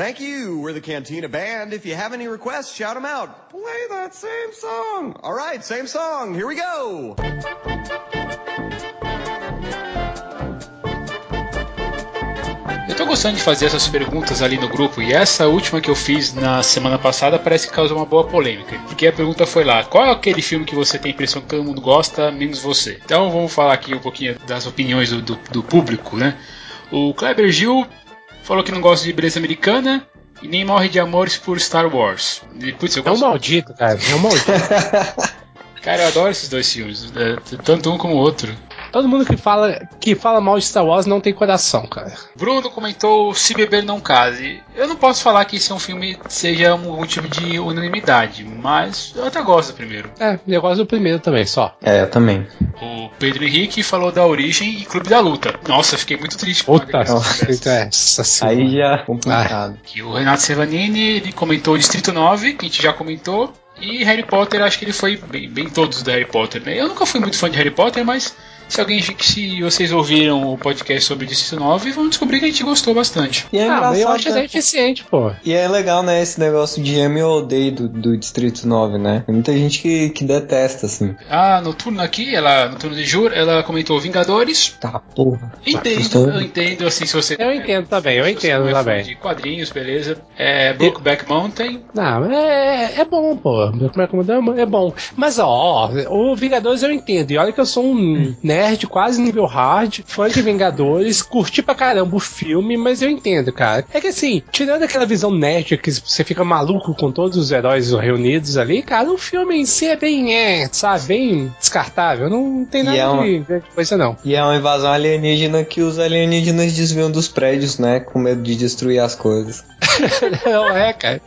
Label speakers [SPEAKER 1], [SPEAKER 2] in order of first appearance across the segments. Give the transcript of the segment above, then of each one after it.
[SPEAKER 1] Thank you. We're the Cantina Band. If you have any requests, shout them out. Play that same song. All right, same song. Here we go.
[SPEAKER 2] Eu tô gostando de fazer essas perguntas ali no grupo e essa última que eu fiz na semana passada parece que causou uma boa polêmica. Porque a pergunta foi lá: qual é aquele filme que você tem a impressão que todo mundo gosta, menos você? Então vamos falar aqui um pouquinho das opiniões do, do, do público, né? O Kleber Gil falou que não gosta de beleza americana e nem morre de amores por Star Wars. E, putz, eu
[SPEAKER 3] É um
[SPEAKER 2] gosto.
[SPEAKER 3] maldito, cara. É um maldito.
[SPEAKER 2] Cara, eu adoro esses dois filmes, é, tanto um como o outro.
[SPEAKER 3] Todo mundo que fala, que fala mal de Star Wars não tem coração, cara.
[SPEAKER 2] Bruno comentou Se Beber Não Case. Eu não posso falar que esse é um filme que seja um motivo de unanimidade, mas eu até gosto do primeiro.
[SPEAKER 3] É, eu gosto do primeiro também, só.
[SPEAKER 4] É, eu também.
[SPEAKER 2] O Pedro Henrique falou da Origem e Clube da Luta. Nossa, eu fiquei muito triste com a
[SPEAKER 3] Puta,
[SPEAKER 2] declaração dessas.
[SPEAKER 3] é, essa.
[SPEAKER 4] Aí já é complicado.
[SPEAKER 2] Que o Renato Servanini ele comentou Distrito 9, que a gente já comentou. E Harry Potter, acho que ele foi bem, bem todos do Harry Potter, né? Eu nunca fui muito fã de Harry Potter, mas se alguém se vocês ouviram o podcast sobre Distrito 9, vão descobrir que a gente gostou bastante.
[SPEAKER 4] E é
[SPEAKER 3] Ah, mas eu acho até
[SPEAKER 4] né?
[SPEAKER 3] eficiente, pô.
[SPEAKER 4] E é legal, né, esse negócio de ame ou odeio do, do Distrito 9, né? Tem muita gente que, que detesta, assim.
[SPEAKER 2] A Noturna aqui, ela, Noturna de Jur, ela comentou Vingadores.
[SPEAKER 4] Tá, porra.
[SPEAKER 2] Entendo, eu entendo, assim, se você.
[SPEAKER 3] Eu entendo também, eu entendo
[SPEAKER 2] é
[SPEAKER 3] também.
[SPEAKER 2] De quadrinhos, beleza. É, Brokeback Mountain.
[SPEAKER 3] Não, é, é bom, pô. Como é que é bom. Mas, ó, o Vingadores eu entendo. E olha que eu sou um nerd quase nível hard, fã de Vingadores, curti pra caramba o filme, mas eu entendo, cara. É que assim, tirando aquela visão nerd que você fica maluco com todos os heróis reunidos ali, cara, o filme em si é bem, é, sabe, bem descartável. Não tem nada
[SPEAKER 4] é uma-
[SPEAKER 3] de coisa, não.
[SPEAKER 4] E é uma invasão alienígena que os alienígenas desviam dos prédios, né? Com medo de destruir as coisas.
[SPEAKER 3] Não é, cara.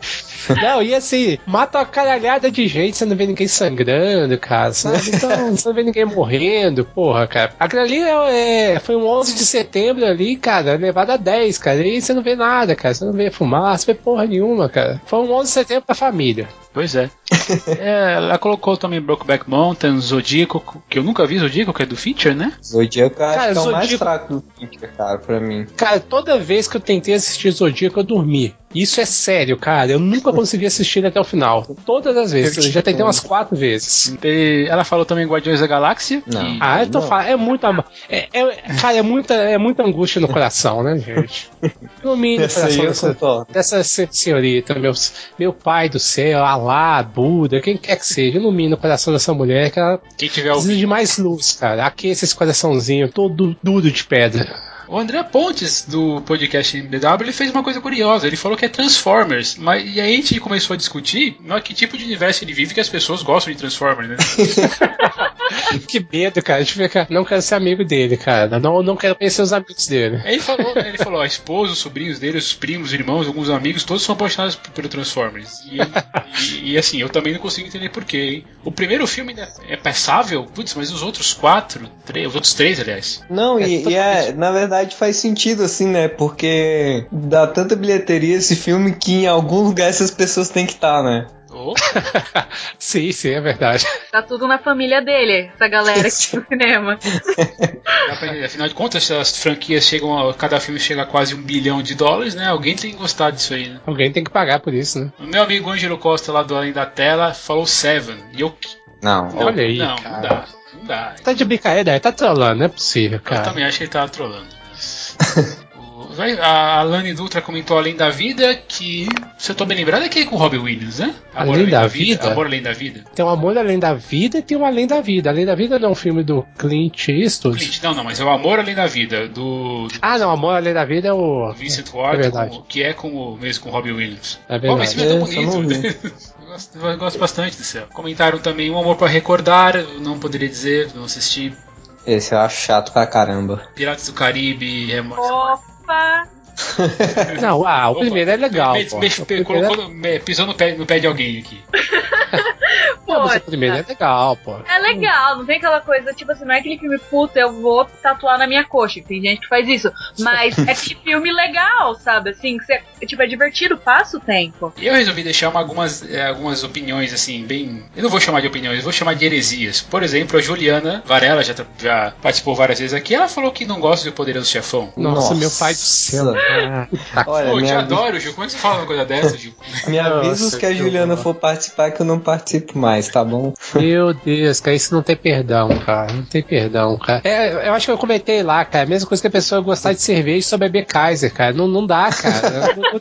[SPEAKER 3] Não, e assim, mata uma caralhada de gente, você não vê ninguém sangrando, cara, sabe? Então, você não vê ninguém morrendo, porra, cara. Aquilo ali é, é- foi um 11 de setembro ali, cara, levado a 10, cara. E você não vê nada, cara. Você não vê fumaça, não vê porra nenhuma, cara. Foi um 11 de setembro pra família.
[SPEAKER 2] Pois é. É, Ela colocou também Brokeback Mountain, Zodíaco, que eu nunca vi Zodíaco, que é do Fincher, né?
[SPEAKER 4] Zodíaco
[SPEAKER 3] Cara,
[SPEAKER 4] que é o mais
[SPEAKER 3] Zodíaco-
[SPEAKER 4] fraco do Fincher, cara, pra mim.
[SPEAKER 3] Cara, toda vez que eu tentei assistir Zodíaco, eu dormi. Isso é sério, cara. Eu nunca consegui assistir ele até o final. Todas as vezes. Eu já tentei umas quatro vezes.
[SPEAKER 2] E ela falou também Guardiões da Galáxia.
[SPEAKER 4] Não.
[SPEAKER 3] Ah, eu tô
[SPEAKER 4] Não.
[SPEAKER 3] falando, é muita. É, é- cara, é muita, é muita angústia no coração, né, gente? No mínimo, coração dessa, dessa se- senhorita, meu, meu pai do céu, Alá, Buda, quem quer que seja, ilumina o coração dessa mulher, que ela
[SPEAKER 2] Quem tiver
[SPEAKER 3] precisa
[SPEAKER 2] ouvindo.
[SPEAKER 3] de mais luz, cara. Aqueça esse coraçãozinho todo duro de pedra.
[SPEAKER 2] O André Pontes, do podcast MDW, ele fez uma coisa curiosa. Ele falou que é Transformers. Mas, e aí a gente começou a discutir mas que tipo de universo ele vive que as pessoas gostam de Transformers, né?
[SPEAKER 3] que medo, cara. A gente fica, não quero ser amigo dele, cara. Não, não quero conhecer os amigos dele.
[SPEAKER 2] Ele falou, né, ele falou, a esposa, os sobrinhos dele, os primos, os irmãos, alguns amigos, todos são apaixonados pelo Transformers. E, e- e, assim, eu também não consigo entender porquê, hein? O primeiro filme ainda é passável, putz, mas os outros quatro, três, os outros três, aliás.
[SPEAKER 4] Não,
[SPEAKER 3] É
[SPEAKER 4] e, e é, na verdade faz sentido assim, né? Porque dá tanta bilheteria esse filme que em algum lugar essas pessoas têm que estar, né?
[SPEAKER 2] Oh,
[SPEAKER 3] sim, sim, é verdade.
[SPEAKER 5] Tá tudo na família dele, essa galera aqui no cinema.
[SPEAKER 2] Afinal de contas, as franquias chegam, a, cada filme chega a quase um bilhão de dólares, né? Alguém tem que gostar disso aí, né?
[SPEAKER 3] Alguém tem que pagar por isso, né?
[SPEAKER 2] O meu amigo Ângelo Costa, lá do Além da Tela, falou Seven. E eu.
[SPEAKER 4] Não.
[SPEAKER 2] Não,
[SPEAKER 3] Olha aí,
[SPEAKER 2] não,
[SPEAKER 3] cara.
[SPEAKER 2] não dá. Não dá.
[SPEAKER 3] Tá de brincadeira, tá trolando, não é possível,
[SPEAKER 2] Eu
[SPEAKER 3] cara.
[SPEAKER 2] também acho que ele tava trolando. O- a Alane Dutra comentou Além da Vida, que, se eu tô bem lembrado, é aquele com o Robbie Williams, né?
[SPEAKER 3] Além da Vida?
[SPEAKER 2] Amor Além da Vida.
[SPEAKER 3] Tem um amor além da vida e tem um além da vida. Além da vida não é um filme do Clint Eastwood.
[SPEAKER 2] Clint, não, não, mas é o Amor Além da Vida, do, do
[SPEAKER 3] Ah, não, amor além da vida é o.
[SPEAKER 2] Vincent Ward,
[SPEAKER 3] É verdade.
[SPEAKER 2] com- que é com o, mesmo com o Robbie Williams.
[SPEAKER 3] É
[SPEAKER 2] mas esse
[SPEAKER 3] verdade.
[SPEAKER 2] filme é tão
[SPEAKER 4] É,
[SPEAKER 2] bonito. eu, gosto, eu gosto bastante desse filme. Comentaram também Um Amor pra Recordar, não poderia dizer, não assisti.
[SPEAKER 4] Esse eu acho chato pra caramba.
[SPEAKER 2] Piratas do Caribe, Remorso.
[SPEAKER 5] Opa!
[SPEAKER 3] Não, ah, o
[SPEAKER 2] Opa,
[SPEAKER 3] primeiro é legal.
[SPEAKER 2] me-
[SPEAKER 3] pô.
[SPEAKER 2] me-
[SPEAKER 3] é-
[SPEAKER 2] colocou no- me- pisou no pé, no pé de alguém aqui.
[SPEAKER 5] O
[SPEAKER 3] Pô, mas
[SPEAKER 5] Poxa.
[SPEAKER 3] o primeiro é legal, pô.
[SPEAKER 5] É legal, não tem aquela coisa, tipo assim, não é aquele filme puta, eu vou tatuar na minha coxa. Tem gente que faz isso. Mas é aquele filme legal, sabe? Assim, que você, tipo, é divertido, passa o tempo.
[SPEAKER 2] E eu resolvi deixar uma- algumas, eh, algumas opiniões, assim, bem. Eu não vou chamar de opiniões, eu vou chamar de heresias. Por exemplo, a Juliana Varela já, já participou várias vezes aqui. Ela falou que não gosta do Poderoso Chefão.
[SPEAKER 3] Nossa,
[SPEAKER 4] Nossa.
[SPEAKER 3] meu pai do céu. Ah, puta
[SPEAKER 4] Olha,
[SPEAKER 2] Pô, eu te adoro, Gil. Como é que você fala uma coisa dessa, Gil?
[SPEAKER 4] me avisa que a Juliana for participar que eu não participo mais, tá bom?
[SPEAKER 3] Meu Deus, cara, isso não tem perdão, cara. Não tem perdão, cara. É, eu acho que eu comentei lá, cara. A mesma coisa que a pessoa gostar de cerveja e só beber Kaiser, cara. Não, não dá, cara. não,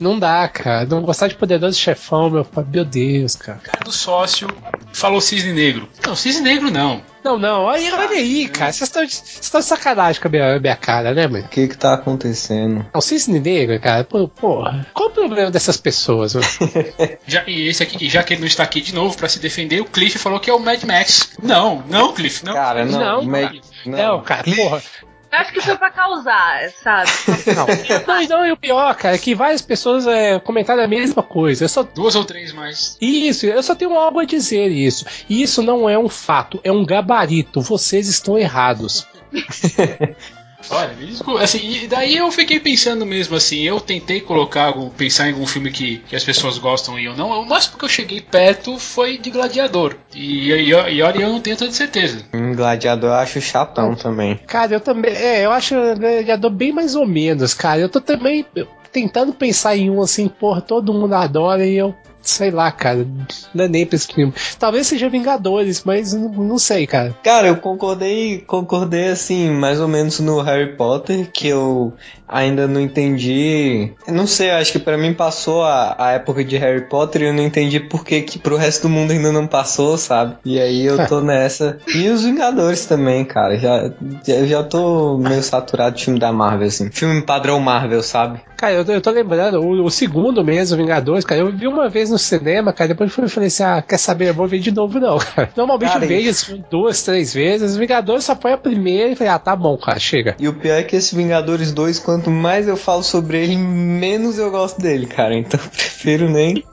[SPEAKER 3] não dá, cara. Não gostar de poderoso chefão, meu. Meu Deus, cara.
[SPEAKER 2] cara do sócio falou cisne negro. Não, cisne negro não.
[SPEAKER 3] Não, não, olha, olha aí, cara. Vocês estão de vocês estão de sacanagem com a minha, minha cara, né, mano?
[SPEAKER 4] O que que tá acontecendo?
[SPEAKER 3] Não, cisne negro, cara. Pô, porra. Qual o problema dessas pessoas, mano?
[SPEAKER 2] Já, e esse aqui, já que ele não está aqui de novo pra se defender, o Cliff falou que é o Mad Max. Não, não, Cliff, não.
[SPEAKER 4] Cara, não,
[SPEAKER 3] Não, cara. Não, cara, porra.
[SPEAKER 5] Eu acho que foi pra causar, sabe?
[SPEAKER 3] Não, não, não, e o pior, cara, é que várias pessoas é, comentaram a mesma coisa. Eu só
[SPEAKER 2] Duas ou três mais.
[SPEAKER 3] Isso, eu só tenho algo a dizer isso. Isso não é um fato, é um gabarito. Vocês estão errados.
[SPEAKER 2] Olha, me desculpa, assim, e daí eu fiquei pensando mesmo assim, eu tentei colocar, pensar em algum filme que, que as pessoas gostam e eu não, o máximo que eu cheguei perto foi de Gladiador. E, e, e olha, eu não tenho tanta certeza.
[SPEAKER 4] Um gladiador eu acho chatão também.
[SPEAKER 3] Cara, eu também. É, eu acho gladiador bem mais ou menos, cara. Eu tô também tentando pensar em um assim, porra, todo mundo adora e eu. Sei lá, cara. Não é nem pra esse filme. Talvez seja Vingadores, mas não, não sei, cara.
[SPEAKER 4] Cara, eu concordei, concordei assim, mais ou menos no Harry Potter, que eu ainda não entendi. Não sei, acho que pra mim passou a, a época de Harry Potter e eu não entendi por que que pro resto do mundo ainda não passou, sabe? E aí eu tô nessa. E os Vingadores também, cara. Já, já, já tô meio saturado de filme da Marvel, assim. Filme padrão Marvel, sabe?
[SPEAKER 3] Cara, eu, tô- eu tô lembrando, o, o segundo mesmo, Vingadores, cara, eu vi uma vez no cinema, cara, depois eu falei assim, ah, quer saber, eu vou ver de novo não, cara. Normalmente
[SPEAKER 4] Cara,
[SPEAKER 3] eu vejo esse filme duas, três vezes, Vingadores só foi a primeira e falei, ah, tá bom, cara, chega.
[SPEAKER 4] E o pior é que esse Vingadores 2, quanto mais eu falo sobre ele, menos eu gosto dele, cara. Então eu prefiro nem.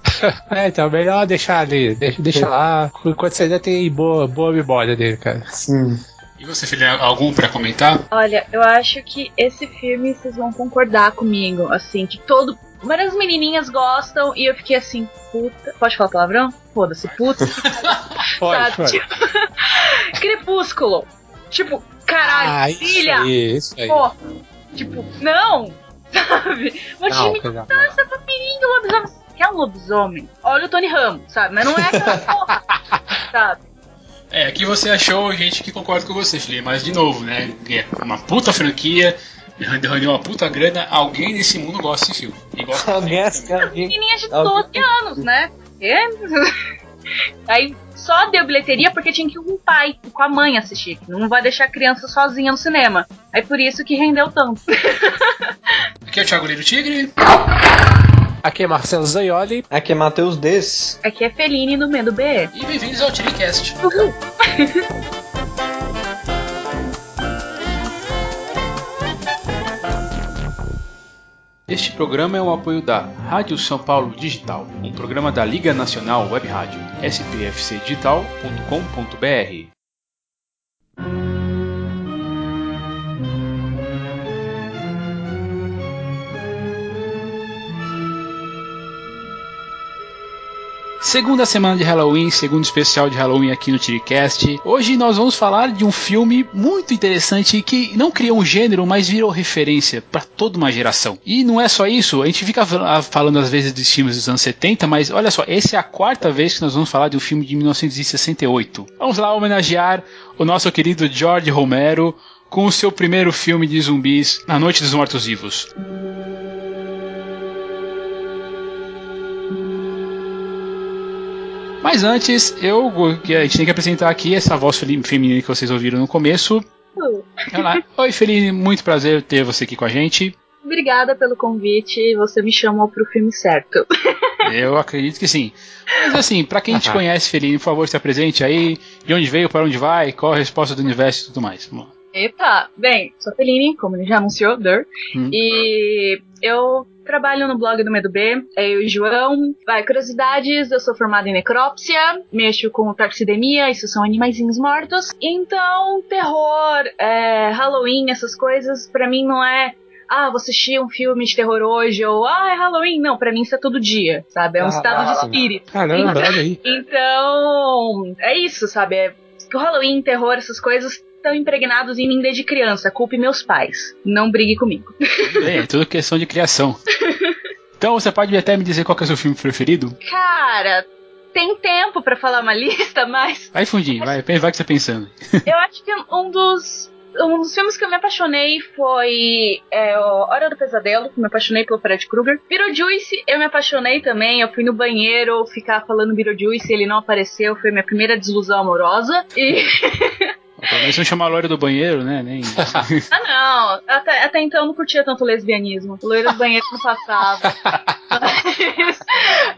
[SPEAKER 3] É, então, melhor deixar ali, deixa, deixa lá, enquanto você ainda tem boa, boa memória dele, cara.
[SPEAKER 4] Sim.
[SPEAKER 2] E você, filha, algum pra comentar?
[SPEAKER 5] Olha, eu acho que esse filme vocês vão concordar comigo, assim, que todo. Várias menininhas gostam e eu fiquei assim, puta. Pode falar palavrão? Foda-se, puta.
[SPEAKER 3] Pode,
[SPEAKER 5] sabe?
[SPEAKER 3] pode.
[SPEAKER 5] Tipo, Crepúsculo. Tipo, caralho,
[SPEAKER 3] Ah, isso
[SPEAKER 5] filha.
[SPEAKER 3] aí, isso aí.
[SPEAKER 5] Pô, tipo, não! Sabe? Mas
[SPEAKER 3] Não,
[SPEAKER 5] time dança vampirinho, lobisomem. Você quer um lobisomem? Olha o Tony Ramos, sabe? Mas não é aquela porra, sabe?
[SPEAKER 2] É, aqui você achou gente que concorda com você, filha, mas de novo, né? É uma puta franquia, rendeu uma puta grana, alguém nesse mundo gosta desse filme. E gosta
[SPEAKER 4] Alguém, alguém,
[SPEAKER 5] Menininha de
[SPEAKER 4] Alguém-
[SPEAKER 5] 12 anos, né? É. Aí só deu bilheteria porque tinha que ir com o pai com a mãe assistir. que Não vai deixar a criança sozinha no cinema. Aí por isso que rendeu tanto.
[SPEAKER 2] Aqui é o Thiago Liro Tigre.
[SPEAKER 3] Aqui é Marcelo Zaioli.
[SPEAKER 4] Aqui é Matheus Des.
[SPEAKER 5] Aqui é Feline no meio do B.
[SPEAKER 2] E bem-vindos ao Tiricast.
[SPEAKER 5] Uhul.
[SPEAKER 2] Este programa é o apoio da Rádio São Paulo Digital, um programa da Liga Nacional Web Rádio, spfcdigital.com.br. Segunda semana de Halloween, segundo especial de Halloween aqui no Tiricast. Hoje nós vamos falar de um filme muito interessante que não criou um gênero, mas virou referência para toda uma geração. E não é só isso, a gente fica fal- falando às vezes dos filmes dos anos 70, mas olha só, essa é a quarta vez que nós vamos falar de um filme de 1968. Vamos lá homenagear o nosso querido George Romero com o seu primeiro filme de zumbis, Na Noite dos Mortos Mas antes, eu que a gente tem que apresentar aqui essa voz feminina que vocês ouviram no começo. Olha lá. Oi, Feline, muito prazer ter você aqui com a gente.
[SPEAKER 5] Obrigada pelo convite. Você me chamou pro filme certo.
[SPEAKER 2] Eu acredito que sim. Mas assim, pra quem te conhece, Feline, por favor, se apresente aí. De onde veio, para onde vai, qual a resposta do universo e tudo mais. Vamos lá.
[SPEAKER 5] Epa, bem, sou a Feline, como ele já anunciou, Dur.
[SPEAKER 2] Hum.
[SPEAKER 5] E eu trabalho no blog do Medo B, é eu e o João. Vai, curiosidades, eu sou formada em necrópsia, mexo com taxidermia, isso são animaizinhos mortos. Então, terror, é, Halloween, essas coisas, pra mim não é ah, vou assistir um filme de terror hoje, ou ah, é Halloween. Não, pra mim isso é todo dia, sabe? É um
[SPEAKER 3] Ah,
[SPEAKER 5] estado de
[SPEAKER 3] ah,
[SPEAKER 5] espírito.
[SPEAKER 3] Caramba, olha aí.
[SPEAKER 5] Então, é isso, sabe? É, Halloween, terror, essas coisas estão impregnados em mim desde criança. Culpe meus pais. Não brigue comigo.
[SPEAKER 2] É, é tudo questão de criação. Então você pode até me dizer qual que é o seu filme preferido?
[SPEAKER 5] Cara, tem tempo pra falar uma lista, mas
[SPEAKER 2] Vai fundinho, vai, vai que você tá pensando.
[SPEAKER 5] eu acho que um dos. Um dos filmes que eu me apaixonei foi é, o Hora do Pesadelo, que me apaixonei pelo Fred Krueger. Beetlejuice, eu me apaixonei também. Eu fui no banheiro ficar falando Beetlejuice, ele não apareceu, foi minha primeira desilusão amorosa. E.
[SPEAKER 2] Pelo menos não chamar a loira do banheiro, né? Nem...
[SPEAKER 5] Ah, não. Até, até então eu não curtia tanto lesbianismo. Loira do banheiro não passava. mas,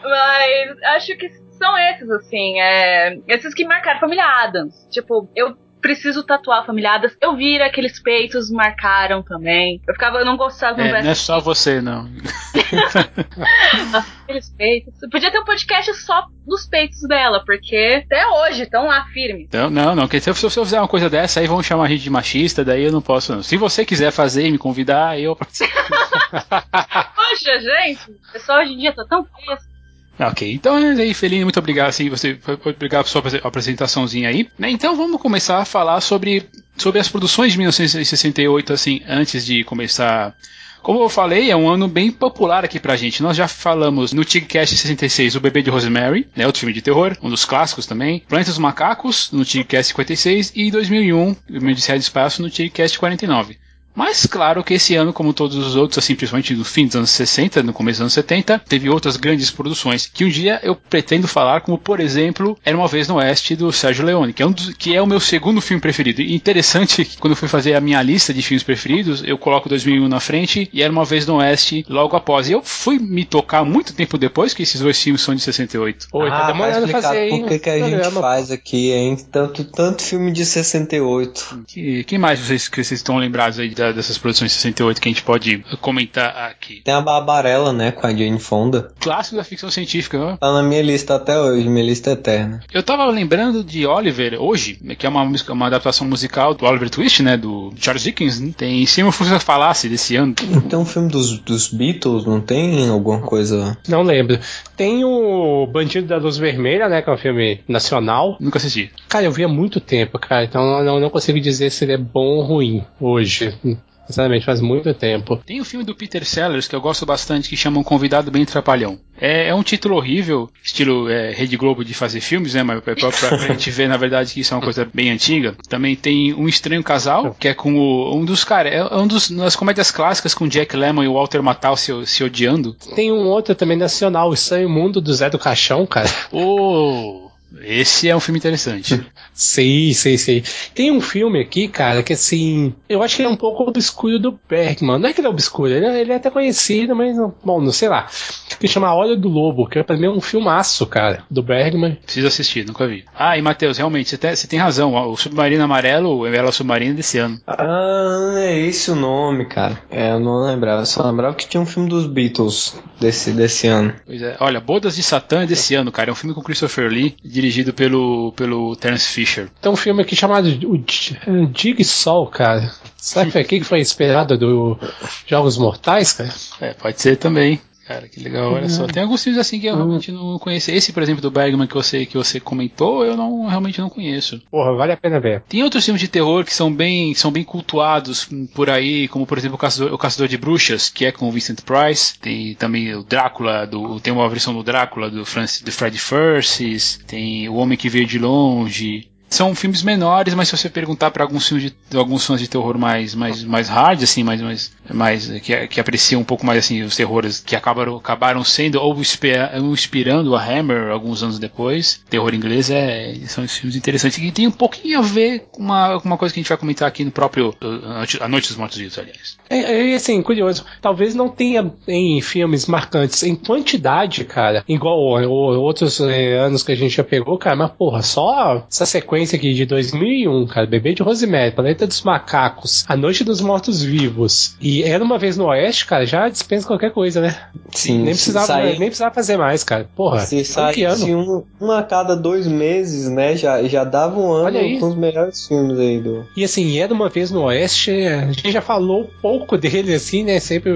[SPEAKER 5] mas acho que são esses, assim. É, esses que marcaram Família Adams. Tipo, eu preciso tatuar Adams. Eu vi aqueles peitos, marcaram também. Eu ficava, eu não gostava de um
[SPEAKER 2] É, não é só você, não.
[SPEAKER 5] aqueles peitos. Podia ter um podcast só dos peitos dela, porque até hoje estão lá firmes.
[SPEAKER 2] Então, não, não. Se eu, se eu fizer uma coisa dessa, aí vão chamar a gente de machista, daí eu não posso, não. Se você quiser fazer e me convidar, eu participo.
[SPEAKER 5] Poxa, gente, o pessoal hoje em dia tá tão feio.
[SPEAKER 2] Ok, então é aí, Felino, muito obrigado, assim, você, obrigado por sua apre- apresentaçãozinha aí. Né, Então vamos começar a falar sobre, sobre as produções de 1968, assim, antes de começar. Como eu falei, é um ano bem popular aqui pra gente. Nós já falamos no TigCast 66, O Bebê de Rosemary, né, outro filme de terror, um dos clássicos também. Planeta dos Macacos, no TigCast 56, e 2001, O Odisseia de Espaço, no TigCast 49. Mas claro que esse ano, como todos os outros, assim, principalmente no fim dos anos 60, no começo dos anos 70, teve outras grandes produções que um dia eu pretendo falar, como por exemplo, Era uma vez no Oeste do Sérgio Leone, que é, um dos, que é o meu segundo filme preferido. E interessante que quando eu fui fazer a minha lista de filmes preferidos, eu coloco 2001 na frente e Era uma vez no Oeste logo após. E eu fui me tocar muito tempo depois que esses dois filmes são de 68.
[SPEAKER 3] Oi, tá
[SPEAKER 4] ah, tá
[SPEAKER 3] demorando fazer
[SPEAKER 4] por que, que a gente faz aqui, hein? Tanto, tanto filme de 68.
[SPEAKER 2] Que, que mais vocês, que vocês estão lembrados aí da- dessas produções de 68 que a gente pode comentar aqui?
[SPEAKER 4] Tem a Barbarella, né, com a Jane Fonda.
[SPEAKER 2] Clássico da ficção científica, né?
[SPEAKER 4] Tá na minha lista até hoje, minha lista eterna.
[SPEAKER 2] Eu tava lembrando de Oliver hoje, que é uma, uma adaptação musical do Oliver Twist, né? Do Charles Dickens. né? Tem Se Eu Fosse Falasse desse ano.
[SPEAKER 4] Tem um filme dos, dos Beatles, não tem alguma coisa...
[SPEAKER 3] Não lembro. Tem o Bandido da Luz Vermelha, né? Que é um filme nacional.
[SPEAKER 2] Nunca assisti.
[SPEAKER 3] Cara, eu vi há muito tempo, cara. Então eu não, não consigo dizer se ele é bom ou ruim hoje. Sinceramente, faz muito tempo.
[SPEAKER 2] Tem o filme do Peter Sellers que eu gosto bastante, que chama Um Convidado Bem Trapalhão. É, é um título horrível, estilo é, Rede Globo de fazer filmes, né? Mas é pra, pra, pra gente ver, na verdade, que isso é uma coisa bem antiga. Também tem Um Estranho Casal, que é com o, um dos caras, é um dos das comédias clássicas com Jack Lemmon e o Walter Matthau se, se odiando.
[SPEAKER 3] Tem um outro também nacional, O Estranho Mundo do Zé do Caixão, cara.
[SPEAKER 2] Oh, esse é um filme interessante.
[SPEAKER 3] Sei, sei, sei. Tem um filme aqui, cara, que assim. Eu acho que ele é um pouco obscuro do Bergman. Não é que ele é obscuro, ele é, ele é até conhecido, mas, bom, não sei lá. Que chama Olho do Lobo, que pra mim é um filmaço, cara, do Bergman.
[SPEAKER 2] Preciso assistir, nunca vi. Ah, e Matheus, realmente, você tem, você tem razão. O Submarino Amarelo, o Ela Submarina desse ano.
[SPEAKER 4] Ah, é esse o nome, cara. É, eu não lembrava. Eu só lembrava que tinha um filme dos Beatles desse, desse ano.
[SPEAKER 2] Pois é. Olha, Bodas de Satã é desse ano, cara. É um filme com Christopher Lee, dirigido pelo, pelo Terence Fisher.
[SPEAKER 3] Tem um filme aqui chamado o Dig- Sol, cara. Será que foi aqui que foi inspirado do Jogos Mortais, cara?
[SPEAKER 2] É, pode ser também. Cara, que legal, olha só. Tem alguns filmes assim que eu realmente não conheço. Esse, por exemplo, do Bergman que você, que você comentou, eu não realmente não conheço.
[SPEAKER 3] Porra, vale a pena ver.
[SPEAKER 2] Tem outros filmes de terror que são bem, são bem cultuados por aí, como por exemplo o Caçador, o Caçador de Bruxas, que é com o Vincent Price. Tem também o Drácula, do, tem uma versão do Drácula do, Francis, do Fred Fursis. Tem O Homem que Veio de Longe. São filmes menores, mas se você perguntar para alguns filmes de alguns fãs de terror mais mais mais hard assim, mais mais, mais que, que apreciam um pouco mais assim os terrores que acabaram acabaram sendo ou inspira- inspirando a Hammer alguns anos depois. Terror inglês é são filmes interessantes que tem um pouquinho a ver com uma, uma coisa que a gente vai comentar aqui no próprio uh, A Noite dos Mortos Vivos, aliás.
[SPEAKER 3] É, é, assim, curioso. Talvez não tenha em filmes marcantes em quantidade, cara, igual o- o- outros é, anos que a gente já pegou, cara, mas porra, só essa sequência sequência aqui de 2001, cara. Bebê de Rosemary, Planeta dos Macacos, A Noite dos Mortos Vivos e Era Uma Vez no Oeste, cara, já dispensa qualquer coisa, né?
[SPEAKER 4] Sim,
[SPEAKER 3] nem precisava,
[SPEAKER 4] sair-
[SPEAKER 3] nem precisava fazer mais, cara. Porra,
[SPEAKER 4] Se saísse um, um a cada dois meses, né? Já, já dava um ano com os melhores filmes aí do.
[SPEAKER 3] E assim, Era Uma Vez no Oeste, a gente já falou pouco dele, assim, né? Sempre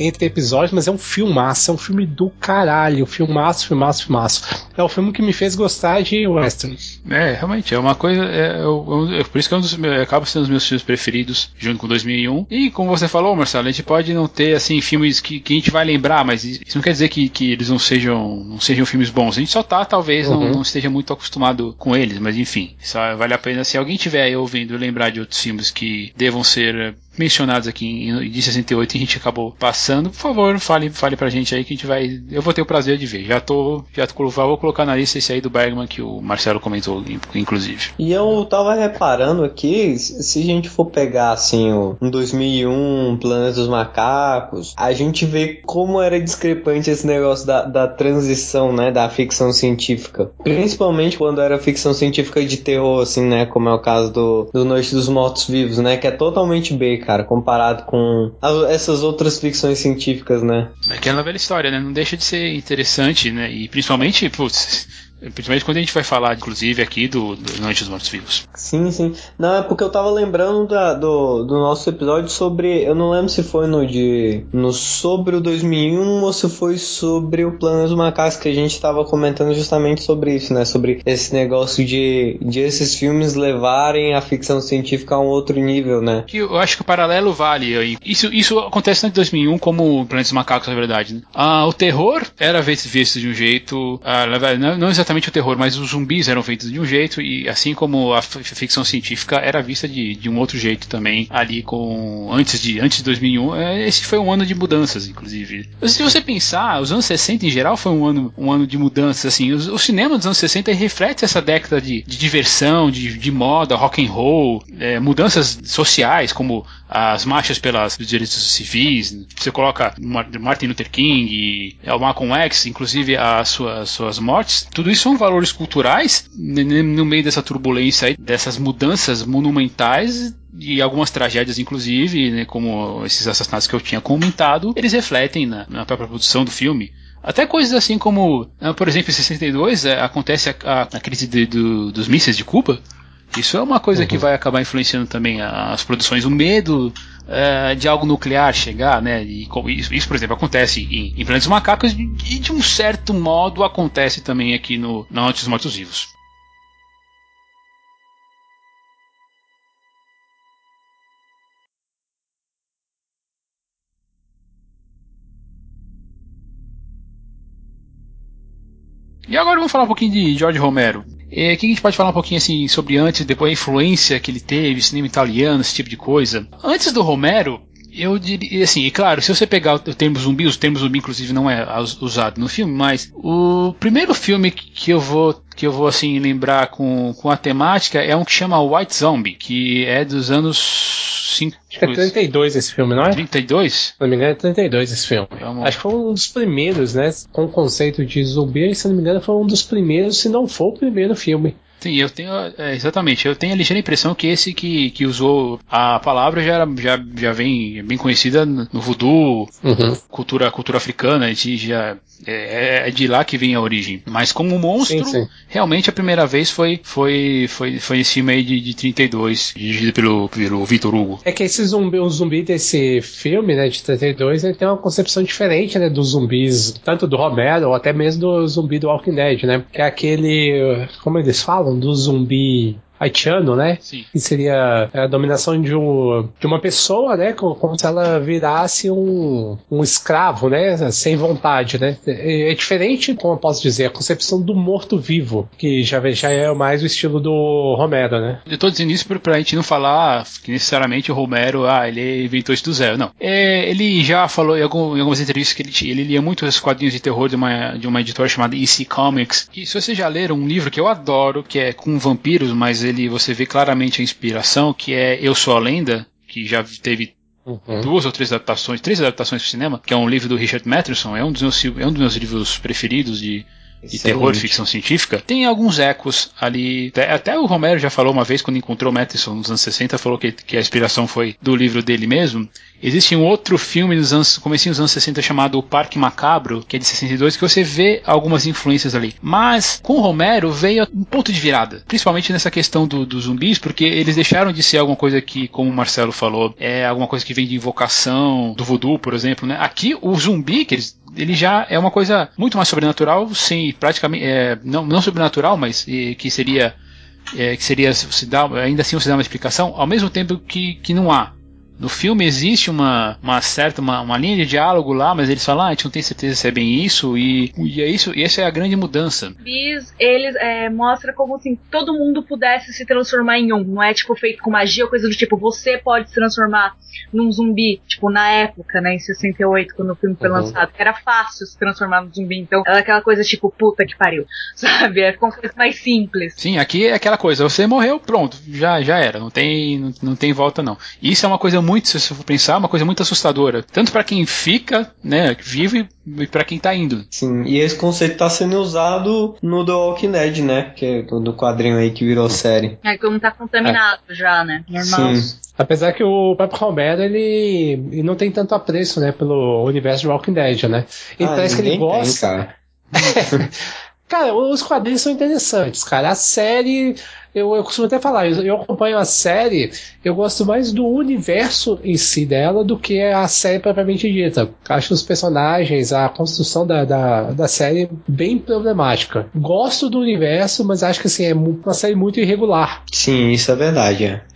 [SPEAKER 3] entre episódios, mas é um filmaço, é um filme do caralho. Filmaço, filmaço, filmaço. É o filme que me fez gostar de Western.
[SPEAKER 2] É, realmente, é uma coisa. É, eu- eu- é por isso que é um dos meus, acaba sendo um dos meus filmes preferidos, junto com 2001. E como você falou, Marcelo, a gente pode não ter assim filmes que, que a gente vai lembrar, mas isso não quer dizer que, que eles não sejam, não sejam filmes bons. A gente só tá, talvez, não,
[SPEAKER 3] Uhum.
[SPEAKER 2] não esteja muito acostumado com eles, mas enfim, vale a pena. Se alguém tiver aí ouvindo lembrar de outros filmes que devam ser mencionados aqui em, de 68 e a gente acabou passando, por favor, fale, fale pra gente aí que a gente vai. Eu vou ter o prazer de ver. Já tô. Já vou colocar na lista esse aí do Bergman que o Marcelo comentou, inclusive.
[SPEAKER 4] E eu tava reparando aqui, se a gente for pegar assim o em 2001, Planeta dos Macacos, a gente vê como era discrepante esse negócio da, da transição, né, da ficção científica. Principalmente quando era ficção científica de terror, assim, né, como é o caso do, do Noite dos Mortos Vivos, né, que é totalmente B, cara, comparado com as- essas outras ficções científicas, né.
[SPEAKER 2] É aquela velha história, né? Não deixa de ser interessante, né? E principalmente, putz, principalmente quando a gente vai falar, inclusive, aqui do, do Noite dos Mortos Vivos.
[SPEAKER 4] Sim, sim. Não, é porque eu tava lembrando da- do, do nosso episódio sobre. Eu não lembro se foi no de. No sobre o 2001 ou se foi sobre o Plano dos Macacos, que a gente tava comentando justamente sobre isso, né? Sobre esse negócio de, de esses filmes levarem a ficção científica a um outro nível, né?
[SPEAKER 2] Eu acho que o paralelo vale aí. Isso, isso acontece tanto em 2001 como o Planeta dos Macacos, na verdade. Né? Ah, o terror era visto de um jeito. ah, não, não exatamente o terror, mas os zumbis eram feitos de um jeito, e assim como a ficção científica era vista de, de um outro jeito também, ali com. Antes de, antes de 2001. eh, Esse foi um ano de mudanças, inclusive. Se você pensar, os anos 60 em geral foi um ano, um ano de mudanças. Assim, os- o cinema dos anos 60 reflete essa década de, de diversão, de, de moda, rock and roll, eh, mudanças sociais, como as marchas pelos direitos civis. Você coloca Mar- Martin Luther King o Malcolm X, inclusive as suas, suas mortes. Tudo isso são valores culturais no meio dessa turbulência aí, dessas mudanças monumentais e algumas tragédias, inclusive, né, como esses assassinatos que eu tinha comentado, eles refletem na, na própria produção do filme. Até coisas assim como, ah, por exemplo, em 62 eh, acontece a, a- a crise de- do- dos mísseis de Cuba. Isso é uma coisa que vai acabar influenciando também as produções. O medo eh, de algo nuclear chegar, né? E isso, isso, por exemplo, acontece em, em Planetas Macacos e de um certo modo acontece também aqui no na Noite dos Mortos Vivos. E agora vamos falar um pouquinho de George Romero. É, aqui a gente pode falar um pouquinho assim sobre antes, depois a influência que ele teve, cinema italiano, esse tipo de coisa. Antes do Romero, eu diria assim, e claro, se você pegar o termo zumbi, o termo zumbi inclusive não é us- usado no filme, mas o primeiro filme que eu vou que eu vou assim lembrar com, com a temática é um que chama White Zombie, que é dos anos 5,
[SPEAKER 3] Acho que é 32 esse filme, não é?
[SPEAKER 2] 32?
[SPEAKER 3] Se não me engano, é 32 esse filme.
[SPEAKER 2] Vamos-
[SPEAKER 3] Acho que foi um dos primeiros, né? Com o conceito de zumbi, se não me engano, foi um dos primeiros, se não for o primeiro filme.
[SPEAKER 2] Sim, eu tenho. é, exatamente, eu tenho a ligeira impressão que esse que, que usou a palavra já, era- já, já vem bem conhecida no voodoo,
[SPEAKER 3] Uhum.
[SPEAKER 2] cultura, cultura africana, de, já, é, é de lá que vem a origem. Mas como monstro,
[SPEAKER 3] Sim, sim.
[SPEAKER 2] realmente a primeira vez foi, foi, foi, foi esse filme aí de, de 32, dirigido pelo, pelo Vitor Hugo.
[SPEAKER 3] É que esse zumbi, o zumbi desse filme, né, de 32, ele tem uma concepção diferente, né, dos zumbis, tanto do Romero ou até mesmo do zumbi do Walking Dead, né? Que é aquele, como eles falam, do zumbi haitiano, né?
[SPEAKER 2] Sim.
[SPEAKER 3] Que seria a dominação de, um, de uma pessoa, né? Como, como se ela virasse um, um escravo, né? Sem vontade, né? É, é diferente, como eu posso dizer, a concepção do morto-vivo, que já, já é mais o estilo do Romero, né?
[SPEAKER 2] Eu tô dizendo isso pra, gente não falar que necessariamente o Romero, ah, ele inventou isso do zero. Não. É, ele já falou em, algum- em algumas entrevistas que ele, ele lia muito os quadrinhos de terror de uma, de uma editora chamada EC Comics. E se você já leram um livro que eu adoro, que é com vampiros, mas ele você vê claramente a inspiração, que é Eu Sou a Lenda, que já teve
[SPEAKER 3] Uhum.
[SPEAKER 2] duas ou três adaptações, três adaptações para cinema, que é um livro do Richard Matheson, é um dos meus, é um dos meus livros preferidos de, de terror, ficção científica, tem alguns ecos ali. Até, até, o Romero já falou uma vez, quando encontrou o Matheson nos anos 60, falou que, que a inspiração foi do livro dele mesmo. Existe um outro filme nos anos, comecinho dos anos 60 chamado O Parque Macabro, que é de 62, que você vê algumas influências ali. Mas com o Romero veio um ponto de virada, principalmente nessa questão dos do zumbis, porque eles deixaram de ser alguma coisa que, como o Marcelo falou, é alguma coisa que vem de invocação, do voodoo, por exemplo. Né? Aqui o zumbi, que eles ele já é uma coisa muito mais sobrenatural, sim, praticamente é, não, não sobrenatural, mas que seria é, que seria se dá, ainda assim você dá uma explicação, ao mesmo tempo que, que não há. No filme existe uma, uma certa uma, uma linha de diálogo lá, mas eles falam, ah, a gente não tem certeza se é bem isso, e, e é isso, e essa é a grande mudança.
[SPEAKER 5] Bis, eles é, mostra como assim, todo mundo pudesse se transformar em um, não é tipo feito com magia ou coisa do tipo, você pode se transformar num zumbi, tipo, na época, né, em 68, quando o filme foi uhum. lançado, era fácil se transformar num zumbi, então era aquela coisa tipo, puta que pariu, sabe? É uma coisa mais simples.
[SPEAKER 2] Sim, aqui é aquela coisa, você morreu, pronto, já, já era, não tem, não, não tem volta não. Isso é uma coisa muito, se você for pensar, uma coisa muito assustadora. Tanto para quem fica, né, vive, e para quem tá indo.
[SPEAKER 4] Sim, e esse conceito tá sendo usado no The Walking Dead, né? Que é do quadrinho aí que virou série.
[SPEAKER 5] É, não tá contaminado é. já, né? Normal. Sim.
[SPEAKER 3] Apesar que o Pep Romero, ele, ele não tem tanto apreço, né, pelo universo de Walking Dead, né? Ele ah, parece que ele gosta. Tem, cara. cara, os quadrinhos são interessantes, cara. A série eu, eu costumo até falar, eu, eu, acompanho a série, eu gosto mais do universo em si dela do que a série propriamente dita. Acho os personagens, a construção da, da, da série bem problemática. Gosto do universo, mas acho que assim, é uma série muito irregular.
[SPEAKER 4] Sim, isso é verdade. É.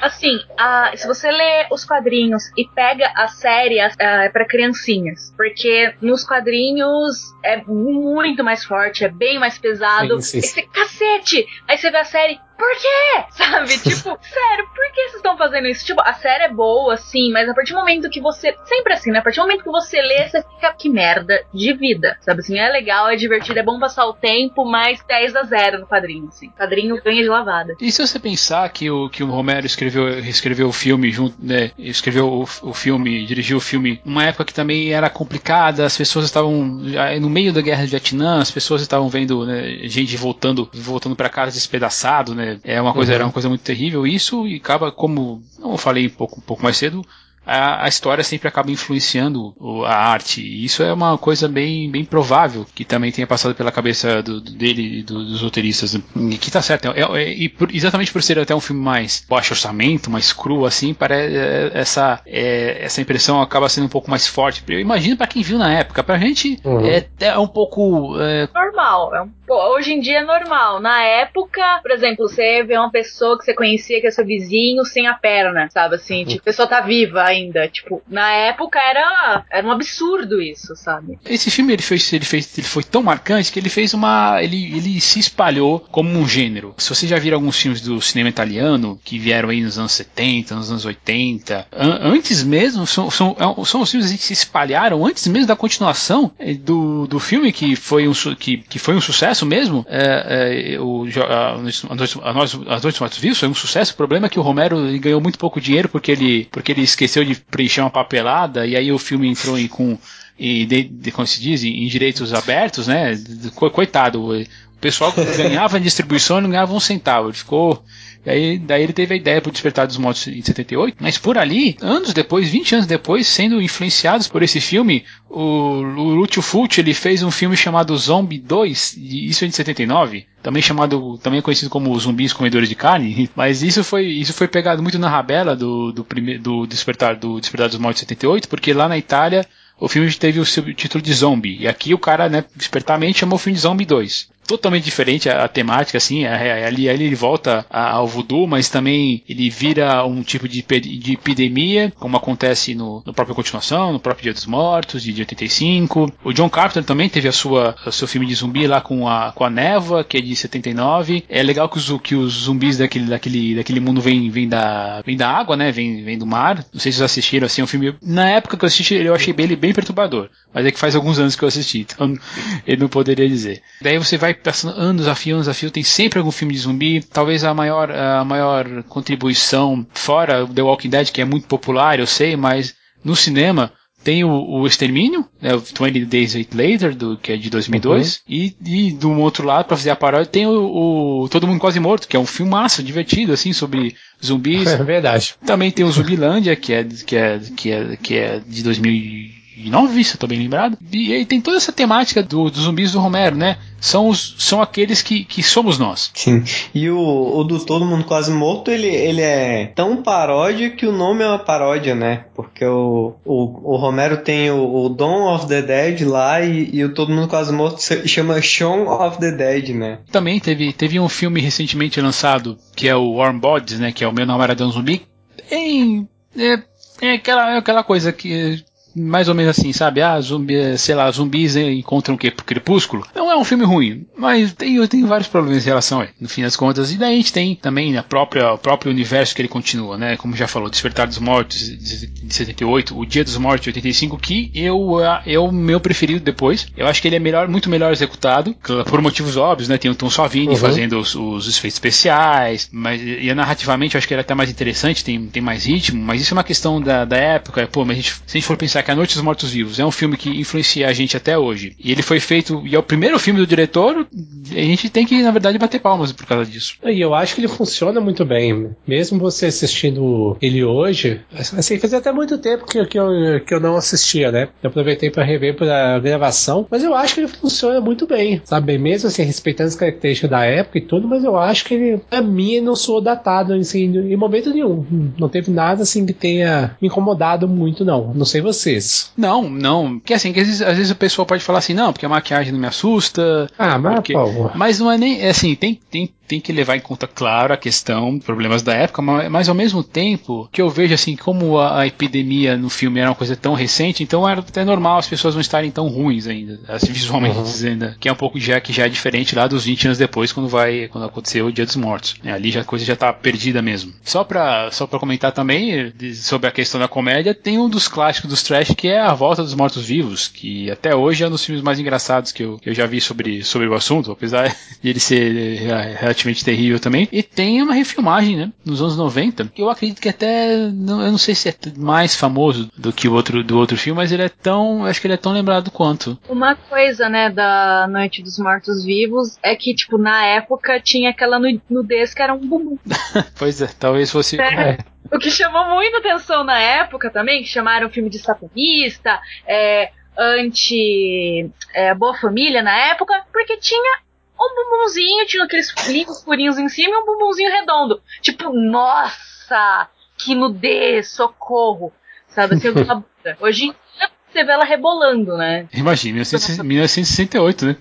[SPEAKER 5] Assim, a, se você lê os quadrinhos e pega a série, é para criancinhas. Porque nos quadrinhos é muito mais forte, é bem mais pesado. Sim, sim. Esse cacete! Aí você vê a série, por quê? Sabe? Tipo, sério, por que vocês estão fazendo isso? Tipo, a série é boa, sim, mas a partir do momento que você. Sempre assim, né? A partir do momento que você lê, você fica. Que merda de vida. Sabe assim? É legal, é divertido, é bom passar o tempo, mas 10 a 0 no quadrinho, assim. O quadrinho ganha de lavada.
[SPEAKER 2] E se você pensar que o, que o Romero escreveu, escreveu o filme junto, né? Escreveu o, o filme, dirigiu o filme numa época que também era complicada, as pessoas estavam no meio da guerra do Vietnã, as pessoas estavam vendo né, gente voltando, voltando para casa despedaçado, né? É uma coisa, uhum. era uma coisa muito terrível isso e acaba como, eu falei um pouco, um pouco mais cedo, a, a, história sempre acaba influenciando a arte. E isso é uma coisa bem, bem provável que também tenha passado pela cabeça do, do dele e do, dos roteiristas. E que tá certo. É, é, e por, exatamente por ser até um filme mais baixo orçamento, mais cru, assim, parece, é, essa, é, essa impressão acaba sendo um pouco mais forte. Eu imagino para quem viu na época. Pra gente uhum. é, é um pouco. É,
[SPEAKER 5] normal. É um, hoje em dia é normal. Na época, por exemplo, você vê uma pessoa que você conhecia que é seu vizinho sem a perna, sabe assim? Tipo, a pessoa tá viva ainda. Tipo, na época era, era um absurdo isso, sabe?
[SPEAKER 2] Esse filme ele fez, ele fez, ele foi tão marcante que ele fez uma, ele, ele se espalhou como um gênero. Se você já viram alguns filmes do cinema italiano que vieram aí nos anos 70, nos anos 80, an antes mesmo são, são, é são os filmes que se espalharam antes mesmo da continuação eh, do, do filme que foi um que, que foi um sucesso mesmo. É, é, o, a, a, nós, as Noites Mortos Vivos foi um sucesso. O problema é que o Romero ganhou muito pouco dinheiro porque ele, porque ele esqueceu de preencher uma papelada e aí o filme entrou em com e de, de, como se diz, em direitos abertos, né? Coitado, o pessoal ganhava em distribuição e não ganhava um centavo. Ele ficou e aí, daí ele teve a ideia para Despertar dos Mortos em 78, mas por ali, anos depois, 20 anos depois, sendo influenciados por esse filme, o, o Lúcio Fulci ele fez um filme chamado Zombie 2, isso é de 79, também chamado, também conhecido como Zumbis Comedores de Carne, mas isso foi, isso foi pegado muito na rabela do, do, do Despertar, do Despertar dos Mortos em 78, porque lá na Itália o filme teve o título de Zombie. E aqui o cara, né, despertamente chamou o filme de Zombie 2 totalmente diferente a, a temática, assim, ali, ali ele volta ao voodoo, mas também ele vira um tipo de, de epidemia, como acontece no, no próprio Continuação, no próprio Dia dos Mortos, de 85. O John Carpenter também teve a sua, o seu filme de zumbi lá com a, com a Neva, que é de 79. É legal que os, que os zumbis daquele, daquele, daquele mundo vêm vem da, vem da água, né, vem, vem do mar. Não sei se vocês assistiram, assim, é um filme... Na época que eu assisti, eu achei ele bem perturbador, mas é que faz alguns anos que eu assisti, então ele não poderia dizer. Daí você vai passando anos a fio, anos a fio, tem sempre algum filme de zumbi. Talvez a maior, a maior contribuição, fora The Walking Dead, que é muito popular, eu sei, mas no cinema Tem o, o Extermínio, né, o 20 Days Later, do, que é de 2002, uhum. e, e do outro lado, para fazer a paródia, tem o, o, Todo Mundo Quase Morto, que é um filme massa, divertido, assim, sobre zumbis.
[SPEAKER 3] É verdade.
[SPEAKER 2] Também tem o Zumbilândia, que é, que é, que é, que é de 2000 2009, se eu tô bem lembrado. E aí tem toda essa temática do, dos zumbis do Romero, né? São, os, são aqueles que, que somos nós.
[SPEAKER 4] Sim. E o, o do Todo Mundo Quase Morto, ele, ele é tão paródia que o nome é uma paródia, né? Porque o, o, o Romero tem o, o Dawn of the Dead lá e, e o Todo Mundo Quase Morto se chama Shaun of the Dead, né?
[SPEAKER 2] Também teve, teve um filme recentemente lançado que é o Warm Bodies, né? Que é o Meu Namorado é um Zumbi. Em, é, é aquela, é aquela coisa que mais ou menos assim, sabe? Ah, zumbi, sei lá, zumbis encontram o quê? Pro crepúsculo. Não é um filme ruim, mas tem, tem vários problemas em relação a ele, no fim das contas. E daí a gente tem também a própria, o próprio universo que ele continua, né? Como já falou, Despertar dos Mortos de 78, O Dia dos Mortos de 85, que eu é o meu preferido depois. Eu acho que ele é melhor, muito melhor executado, por motivos óbvios, né? Tem o Tom Savini uhum. fazendo os, os, efeitos especiais, mas e narrativamente eu acho que ele é até mais interessante, tem, tem mais ritmo, mas isso é uma questão da, da época. Pô, mas a gente, se a gente for pensar A Noite dos Mortos Vivos é um filme que influencia a gente até hoje. E ele foi feito, e é o primeiro filme do diretor, a gente tem que, na verdade, bater palmas por causa disso.
[SPEAKER 3] E eu acho que ele funciona muito bem. Mesmo você assistindo ele hoje, assim, fazia até muito tempo que, que, eu, que eu não assistia, né? Eu aproveitei para rever pra gravação, mas eu acho que ele funciona muito bem, sabe? Mesmo assim, respeitando as características da época e tudo, mas eu acho que ele, pra mim, não sou datado assim, em momento nenhum. Não teve nada assim que tenha incomodado muito, não. Não sei vocês.
[SPEAKER 2] Não, não. Porque assim, que às, vezes, às vezes o pessoal pode falar assim, não, porque a maquiagem não me assusta.
[SPEAKER 3] Ah, mas,
[SPEAKER 2] porque... mas não é nem. É assim, tem, tem, tem que levar em conta, claro, a questão, problemas da época, mas, mas ao mesmo tempo que eu vejo assim, como a, a, epidemia no filme era uma coisa tão recente, então era até normal as pessoas não estarem tão ruins ainda, assim, visualmente uhum. dizendo, que é um pouco já que já é diferente lá dos 20 anos depois, quando vai, quando aconteceu o Dia dos Mortos. É, ali já, a coisa já tá perdida mesmo. Só pra, só pra comentar também sobre a questão da comédia, tem um dos clássicos dos trash que é A Volta dos Mortos Vivos, que até hoje é um dos filmes mais engraçados que eu, que eu já vi sobre, sobre o assunto, apesar de ele ser é, relativamente terrível também. E tem uma refilmagem, né? Nos anos 90, que eu acredito que até. Não, eu não sei se é mais famoso do que o outro, do outro filme, mas ele é tão. Acho que ele é tão lembrado quanto.
[SPEAKER 5] Uma coisa, né, da Noite dos Mortos Vivos é que, tipo, na época tinha aquela nudez que era um bumbum.
[SPEAKER 2] pois é, talvez fosse. É.
[SPEAKER 5] O que chamou muita atenção na época também, que chamaram o filme de satanista, é, anti é, Boa Família na época, porque tinha um bumbumzinho, tinha aqueles furinhos, furinhos em cima e um bumbumzinho redondo. Tipo, nossa, que nudez, socorro. Sabe, assim, Hoje em dia você vê ela rebolando, né?
[SPEAKER 2] Imagina, 1968, né?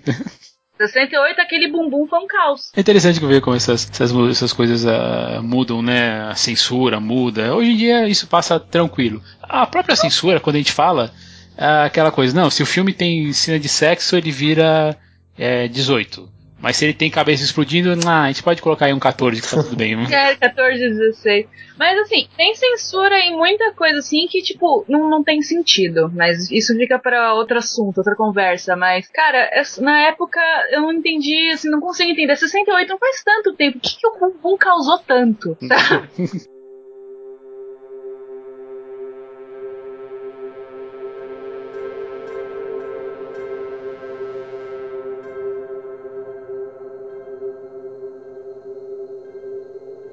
[SPEAKER 5] 68, aquele bumbum foi um caos.
[SPEAKER 2] É interessante ver como essas, essas, essas coisas uh, mudam, né? A censura muda. Hoje em dia isso passa tranquilo. A própria censura, quando a gente fala, é aquela coisa, não, se o filme tem cena de sexo, ele vira é, 18. Mas se ele tem cabeça explodindo, ah, a gente pode colocar aí um 14 que tá tudo bem.
[SPEAKER 5] é, 14, 16. Mas assim, tem censura em muita coisa assim que, tipo, não, não tem sentido. Mas isso fica para outro assunto, outra conversa. Mas, cara, na época eu não entendi, assim, não consigo entender. 68 não faz tanto tempo. O que, que o Bumbum causou tanto? Sabe?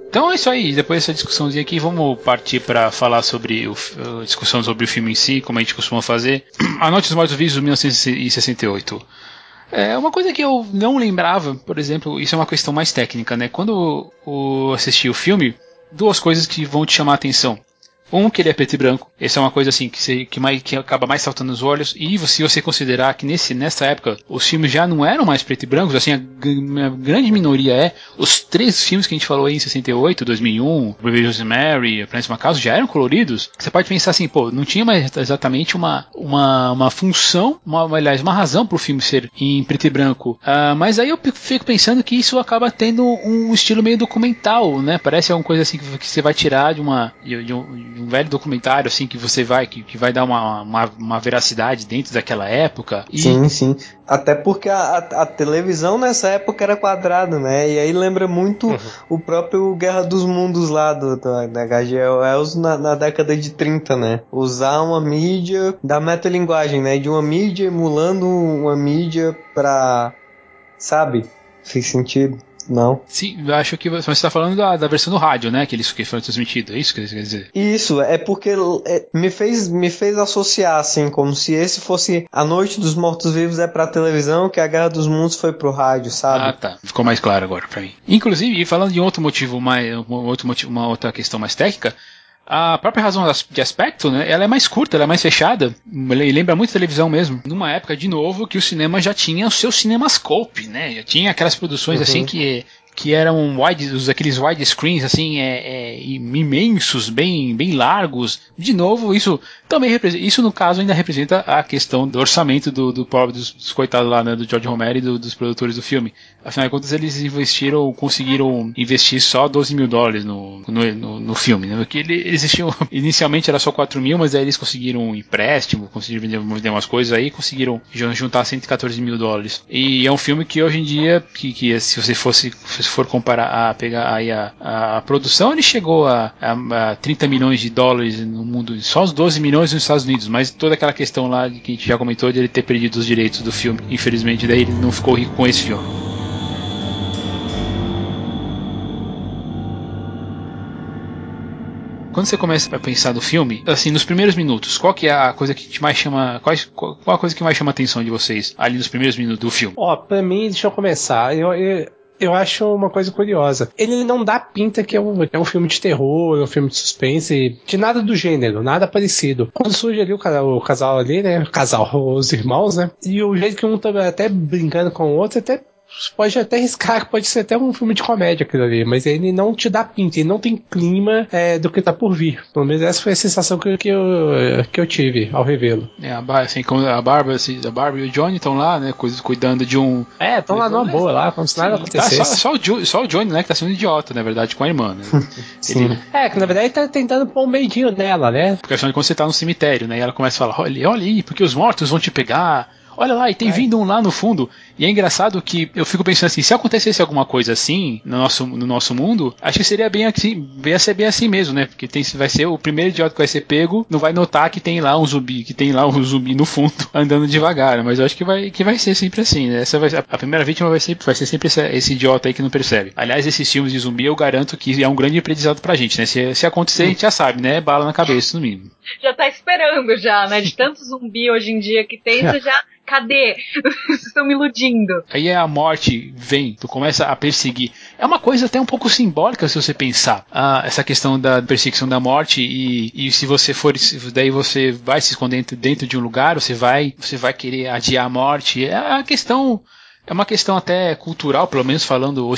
[SPEAKER 2] Então é isso aí. Depois dessa discussãozinha aqui, vamos partir para falar sobre o, a discussão sobre o filme em si, como a gente costuma fazer. A Noite dos Mortos Vivos de 1968. É uma coisa que eu não lembrava, por exemplo, isso é uma questão mais técnica, né? Quando eu assisti o filme, duas coisas que vão te chamar a atenção. Um, que ele é preto e branco. Essa é uma coisa assim que, você, que, mais, que acaba mais saltando nos olhos. E se você considerar que nesse, nessa época os filmes já não eram mais preto e brancos, assim, a, a grande minoria é. Os três filmes que a gente falou aí em 68, 2001, Baby Rosemary, Planeta Macauso já eram coloridos. Você pode pensar assim, pô, não tinha mais exatamente uma, uma, uma função, uma, aliás, uma razão para o filme ser em preto e branco. Uh, mas aí eu fico pensando que isso acaba tendo um estilo meio documental, né? Parece uma coisa assim que, que você vai tirar de uma. De, de, um velho documentário assim que você vai que, que vai dar uma, uma, uma veracidade dentro daquela época.
[SPEAKER 4] E... Sim, sim. Até porque a, a, a, televisão nessa época era quadrada, né? E aí lembra muito uhum. o próprio Guerra dos Mundos lá do, do da HGL Wells na, na, década de 30, né? Usar uma mídia da metalinguagem, né? De uma mídia emulando uma mídia pra. Sabe? Fez sentido. Não.
[SPEAKER 2] Sim, eu acho que você está falando da, da versão do rádio, né? Que eles que foram transmitidos. É isso que quer dizer?
[SPEAKER 4] Isso, é porque é, me, fez, me fez associar, assim, como se esse fosse A Noite dos Mortos-Vivos é pra televisão, que a Guerra dos Mundos foi pro rádio, sabe?
[SPEAKER 2] Ah, tá. Ficou mais claro agora pra mim. Inclusive, falando de outro motivo mais. Um outro motivo, uma outra questão mais técnica, a própria razão de aspecto, né, ela é mais curta, ela é mais fechada, e lembra muito televisão mesmo. Numa época, de novo, que o cinema já tinha o seu cinemascope, né, já tinha aquelas produções assim, uhum. assim que que eram wide, aqueles widescreens assim é, é, imensos, bem, bem largos. De novo, isso também isso no caso ainda representa a questão do orçamento do, do pobre dos, dos coitados lá, né, do George Romero e do, dos produtores do filme. Afinal de contas, eles investiram, conseguiram investir só 12 mil dólares no, no, no, no filme, né? Porque ele, eles existiam, inicialmente era só 4 mil, mas aí eles conseguiram um empréstimo, conseguiram vender, umas coisas aí, conseguiram juntar 114 mil dólares. E é um filme que hoje em dia, que, que se você fosse, se for comparar a pegar aí a, a, a produção, ele chegou a, a, a, 30 milhões de dólares no mundo, só os 12 milhões nos Estados Unidos, mas toda aquela questão lá que a gente já comentou de ele ter perdido os direitos do filme, infelizmente daí ele não ficou rico com esse filme. quando você começa a pensar no filme, assim, nos primeiros minutos, qual que é a coisa que te mais chama. Qual, qual a coisa que mais chama a atenção de vocês ali nos primeiros minutos do filme?
[SPEAKER 3] Ó, pra mim, deixa eu começar. Eu, eu, eu acho uma coisa curiosa. Ele não dá pinta que é um, é um filme de terror, é um filme de suspense, de nada do gênero, nada parecido. Quando surge ali o, o casal ali, né? O casal, os irmãos, né? E o jeito que um tá até brincando com o outro, até pode até riscar que pode ser até um filme de comédia aquilo ali, mas ele não te dá pinta, ele não tem clima é, do que tá por vir. Pelo menos essa foi a sensação que, que, eu, que eu tive ao revê-lo.
[SPEAKER 2] É, a, assim, como a Bárbara, assim, a Bárbara e o Johnny estão lá, né, cuidando de um...
[SPEAKER 3] É, estão lá numa boa, lá, como se nada acontecesse. Tá,
[SPEAKER 2] só, só, o só, o Johnny, né, que tá sendo idiota, na verdade, com a irmã, né?
[SPEAKER 3] Sim. Ele... É, que na verdade tá tentando pôr um medinho nela, né?
[SPEAKER 2] Porque afinal de contas você tá no cemitério, né, e ela começa a falar, olha, olha aí, porque os mortos vão te pegar olha lá, e tem é. vindo um lá no fundo. E é engraçado que eu fico pensando assim, se acontecesse alguma coisa assim no nosso, no nosso mundo, acho que seria bem assim, ia ser bem assim mesmo, né? Porque tem, vai ser o primeiro idiota que vai ser pego, não vai notar que tem lá um zumbi, que tem lá um zumbi no fundo, andando devagar. Mas eu acho que vai, que vai ser sempre assim, né? Essa vai, a primeira vítima vai ser, vai ser sempre esse, esse idiota aí que não percebe. Aliás, esses filmes de zumbi eu garanto que é um grande aprendizado pra gente, né? Se, se acontecer, a gente já sabe, né? Bala na cabeça, no mínimo.
[SPEAKER 5] Já tá esperando já, né? De tanto zumbi hoje em dia que tem, você já Cadê? Vocês estão me iludindo.
[SPEAKER 2] Aí a morte vem, tu começa a perseguir. É uma coisa até um pouco simbólica se você pensar. Ah, essa questão da perseguição da morte e, e se você for, daí você vai se esconder dentro de um lugar, você vai, você vai querer adiar a morte. É a questão é uma questão até cultural, pelo menos falando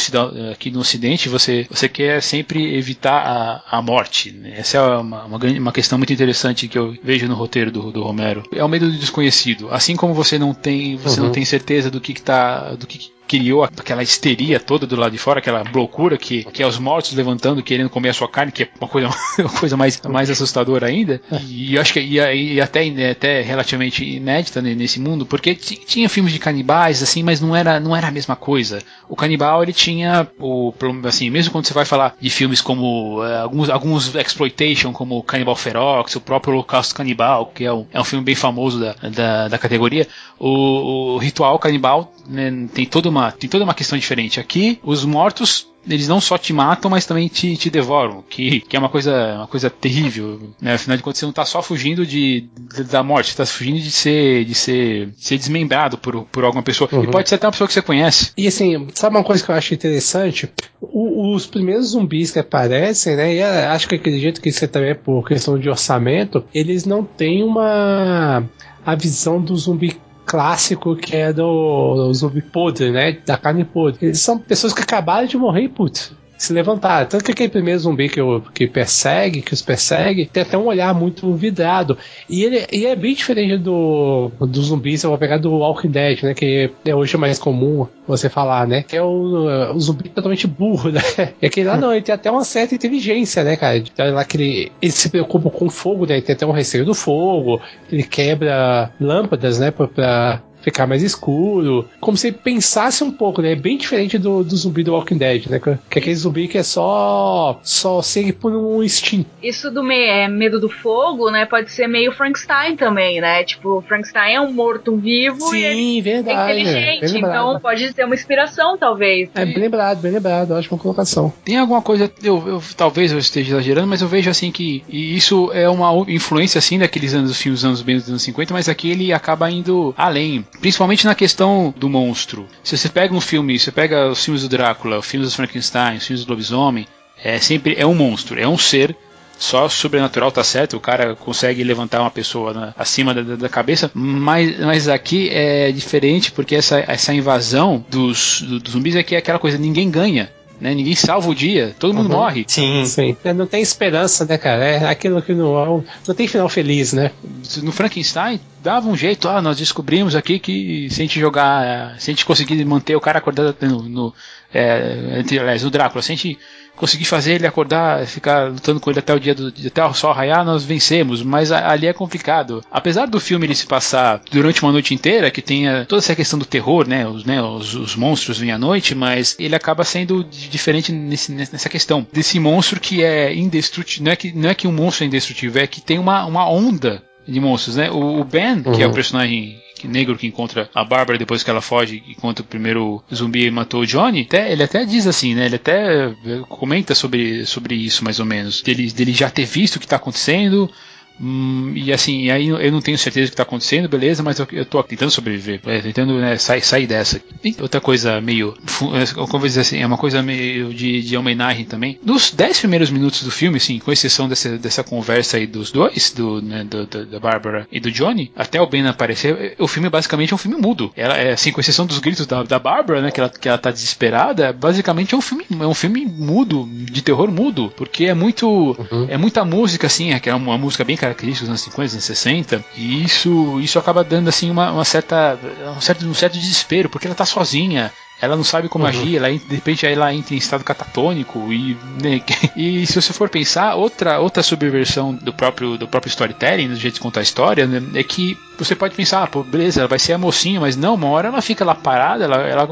[SPEAKER 2] aqui no Ocidente, você, você quer sempre evitar a, a morte. Né? Essa é uma, uma, uma, questão muito interessante que eu vejo no roteiro do, do Romero. É o medo do desconhecido. Assim como você não tem, você uhum. não tem certeza do que, que tá, do que criou aquela histeria toda do lado de fora, aquela loucura que, que é os mortos levantando, querendo comer a sua carne, que é uma coisa, uma coisa mais, mais assustadora ainda. E acho que e, e até, até relativamente inédita nesse mundo, porque tinha filmes de canibais, assim, mas não era, não era a mesma coisa. O canibal, ele tinha, o, assim, mesmo quando você vai falar de filmes como uh, alguns, alguns exploitation, como Canibal Ferox, o próprio Holocausto Canibal, que é um, é um filme bem famoso da, da, da categoria, o, o ritual canibal né, tem toda uma uma, tem toda uma questão diferente. Aqui, os mortos eles não só te matam, mas também te, te devoram, que, que é uma coisa, uma coisa terrível. Né? Afinal de contas, você não está só fugindo de, de da morte, você está fugindo de ser, de ser, de ser desmembrado por, por alguma pessoa. Uhum. E pode ser até uma pessoa que você conhece.
[SPEAKER 3] E assim, sabe uma coisa que eu acho interessante? O, os primeiros zumbis que aparecem, né? E acho que acredito que isso também é por questão de orçamento, eles não têm uma a visão do zumbi clássico que é do, do zumbi podre, né? Da carne podre. Eles são pessoas que acabaram de morrer e, putz, se levantar. Tanto que aquele primeiro zumbi que, eu, que persegue, que os persegue, tem até um olhar muito vidrado. E ele, e é bem diferente do, do zumbi, se eu vou pegar do Walking Dead, né? Que é hoje mais comum você falar, né? Que é o, o zumbi totalmente burro, né? E aquele lá não, ele tem até uma certa inteligência, né, cara? Então, lá que ele, ele se preocupa com fogo, né? Ele tem até um receio do fogo, ele quebra lâmpadas, né? Pra, pra ficar mais escuro. Como se pensasse um pouco, né? É bem diferente do, do zumbi do Walking Dead, né? Que é aquele zumbi que é só só segue por um instinto.
[SPEAKER 5] Isso do me é, medo do fogo, né? Pode ser meio Frankenstein também, né? Tipo, Frankenstein é um morto-vivo
[SPEAKER 3] Sim,
[SPEAKER 5] e ele
[SPEAKER 3] verdade.
[SPEAKER 5] é inteligente, então pode ser uma inspiração, talvez.
[SPEAKER 3] É bem lembrado, bem lembrado. Ótima colocação.
[SPEAKER 2] Tem alguma coisa, eu, eu, talvez eu esteja exagerando, mas eu vejo assim que isso é uma influência assim daqueles anos, dos filmes anos bem dos anos 50, mas aqui ele acaba indo além principalmente na questão do monstro. Se você pega um filme, você pega os filmes do Drácula, os filmes do Frankenstein, os filmes do lobisomem, é sempre é um monstro, é um ser só sobrenatural tá certo, o cara consegue levantar uma pessoa na, acima da, da, cabeça, mas, mas aqui é diferente porque essa, essa invasão dos, dos zumbis é que é aquela coisa, ninguém ganha. Né? Ninguém salva o dia, todo mundo uhum. morre.
[SPEAKER 3] Sim, sim. É, não tem esperança, né, cara? É aquilo que não, não tem final feliz, né?
[SPEAKER 2] No Frankenstein, dava um jeito, ah, nós descobrimos aqui que se a gente jogar, se a gente conseguir manter o cara acordado no, no é, entre, aliás, o Drácula, se a gente conseguir fazer ele acordar, ficar lutando com ele até o dia do até o sol raiar, nós vencemos. Mas ali é complicado. Apesar do filme ele se passar durante uma noite inteira, que tenha toda essa questão do terror, né? Os, né, os, os monstros vêm à noite, mas ele acaba sendo diferente nesse, nessa questão desse monstro que é indestrutível. Não é que, não é que um monstro é indestrutível, é que tem uma, uma onda de monstros, né? O, o Ben, uhum. que é o uhum. personagem negro que encontra a Bárbara depois que ela foge e encontra o primeiro zumbi matou o Johnny, até, ele até diz assim, né? Ele até eh, comenta sobre, sobre isso mais ou menos. Dele, dele já ter visto o que está acontecendo, Hum, e assim, aí eu não tenho certeza do que está acontecendo, beleza, mas eu, eu tô tentando sobreviver, é, tentando né, sair, sair dessa. E outra coisa meio, é, como vou dizer assim, é uma coisa meio de, de homenagem também. Nos 10 primeiros minutos do filme, assim, com exceção dessa, dessa conversa aí dos dois, do, né, do, do, da Bárbara e do Johnny, até o Ben aparecer, o filme basicamente é um filme mudo. Ela é assim, com exceção dos gritos da, da Bárbara, né, que ela, que ela tá desesperada, basicamente é um filme, é um filme mudo, de terror mudo, porque é muito, uhum. é muita música, assim, é, é uma música bem característicos anos 50, anos 60, e isso, isso acaba dando assim uma, uma certa, um certo, um certo desespero, porque ela tá sozinha, ela não sabe como uhum. agir, ela, de repente ela entra em estado catatônico e, né, e se você for pensar, outra, outra subversão do próprio, do próprio storytelling, do jeito de contar a história, né, é que você pode pensar, ah, pô, beleza, ela vai ser a mocinha, mas não, uma hora ela fica lá parada, ela, ela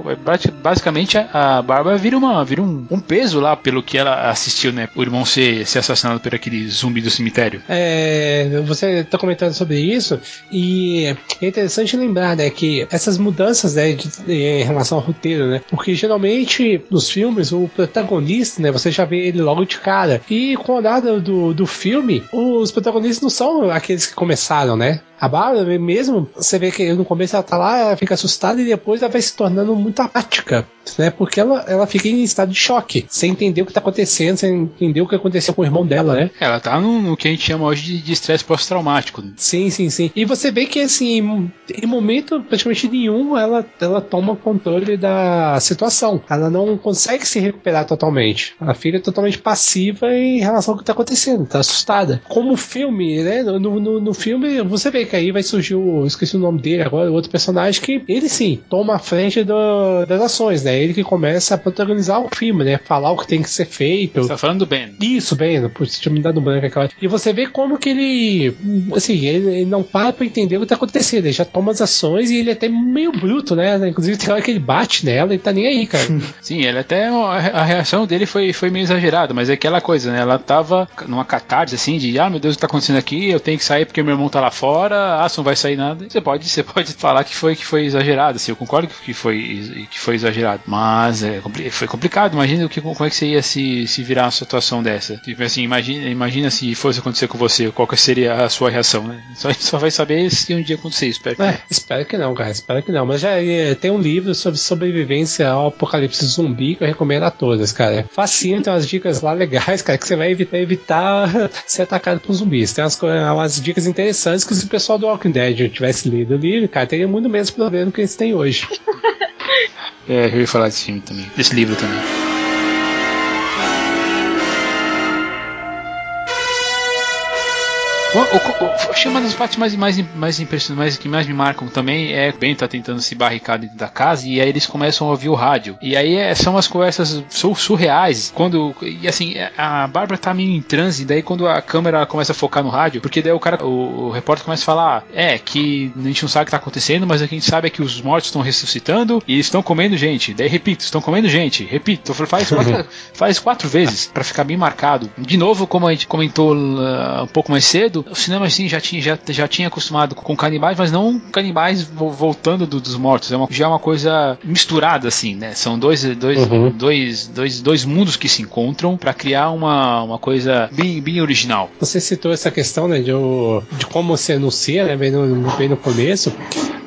[SPEAKER 2] basicamente a, Bárbara vira, uma, vira um, um, peso lá pelo que ela assistiu, né, o irmão ser, ser assassinado por aquele zumbi do cemitério.
[SPEAKER 3] É, você está comentando sobre isso e é interessante lembrar, né, que essas mudanças, né, de, de, em relação ao roteiro né? Porque geralmente nos filmes o protagonista, né? Você já vê ele logo de cara. E com a olhada do, do filme, os protagonistas não são aqueles que começaram, né? A Bárbara mesmo, você vê que no começo ela tá lá, ela fica assustada e depois ela vai se tornando muito apática, né? Porque ela, ela fica em estado de choque, sem entender o que tá acontecendo, sem entender o que aconteceu com o irmão dela, né?
[SPEAKER 2] Ela tá no, no que a gente chama hoje de estresse pós-traumático.
[SPEAKER 3] Sim, sim, sim. E você vê que, assim, em momento praticamente nenhum, ela, ela toma controle da situação. Ela não consegue se recuperar totalmente. A filha é totalmente passiva em relação ao que tá acontecendo, tá assustada. Como filme, né? No, no, no filme, você vê que aí vai surgir o. Esqueci o nome dele agora, o outro personagem que ele sim toma a frente do, das ações, né? Ele que começa a protagonizar o filme, né? Falar o que tem que ser feito.
[SPEAKER 2] Você tá falando do Ben.
[SPEAKER 3] Isso, Ben, putz, tinha me dado um branco aquela. E você vê como que ele. Assim, ele, ele, não para pra entender o que tá acontecendo. Ele já toma as ações e ele é até meio bruto, né? Inclusive tem hora que ele bate nela e tá nem aí, cara.
[SPEAKER 2] sim, ele até. A reação dele foi, foi meio exagerada, mas é aquela coisa, né? Ela tava numa catarse assim de, ah, meu Deus, o que tá acontecendo aqui? Eu tenho que sair porque meu irmão tá lá fora ah, não vai sair nada. Você pode, você pode falar que foi que foi exagerado, assim, eu concordo que foi que foi exagerado, mas é, foi complicado. Imagina que como é que você ia se, se virar uma situação dessa. Tipo assim, imagina, imagina se fosse acontecer com você, qual que seria a sua reação, né? Só só vai saber se um dia acontecer, espero.
[SPEAKER 3] Que é, espero que não, cara, espero que não. Mas já é, tem um livro sobre sobrevivência ao apocalipse zumbi que eu recomendo a todas, cara. Facinho, tem umas dicas lá legais, cara, que você vai evitar, evitar ser atacado por zumbis. Tem umas, umas dicas interessantes que o pessoal do Walking Dead eu tivesse lido o livro, cara, teria muito menos problema que eles têm hoje.
[SPEAKER 2] é, eu ia falar desse filme também, desse livro também. Acho que uma das partes mais, mais, mais impressionantes, que mais me marcam também é o Ben tá tentando se barricar dentro da casa e aí eles começam a ouvir o rádio. E aí é, são as conversas surreais. Quando. E assim, a Bárbara tá meio em transe, daí quando a câmera começa a focar no rádio, porque daí o cara, o, o repórter começa a falar: é, que a gente não sabe o que tá acontecendo, mas o que a gente sabe é que os mortos estão ressuscitando e estão comendo gente. Daí repito, estão comendo gente, repito, faz quatro, faz quatro vezes para ficar bem marcado. De novo, como a gente comentou uh, um pouco mais cedo, o cinema assim já tinha, já, já tinha acostumado com canibais, mas não canibais voltando do, dos mortos. É uma, já é uma coisa misturada, assim, né? São dois, dois, uhum. dois, dois, dois mundos que se encontram para criar uma, uma coisa bem, bem original.
[SPEAKER 3] Você citou essa questão, né, de, de como se anuncia, né, bem no, bem no começo.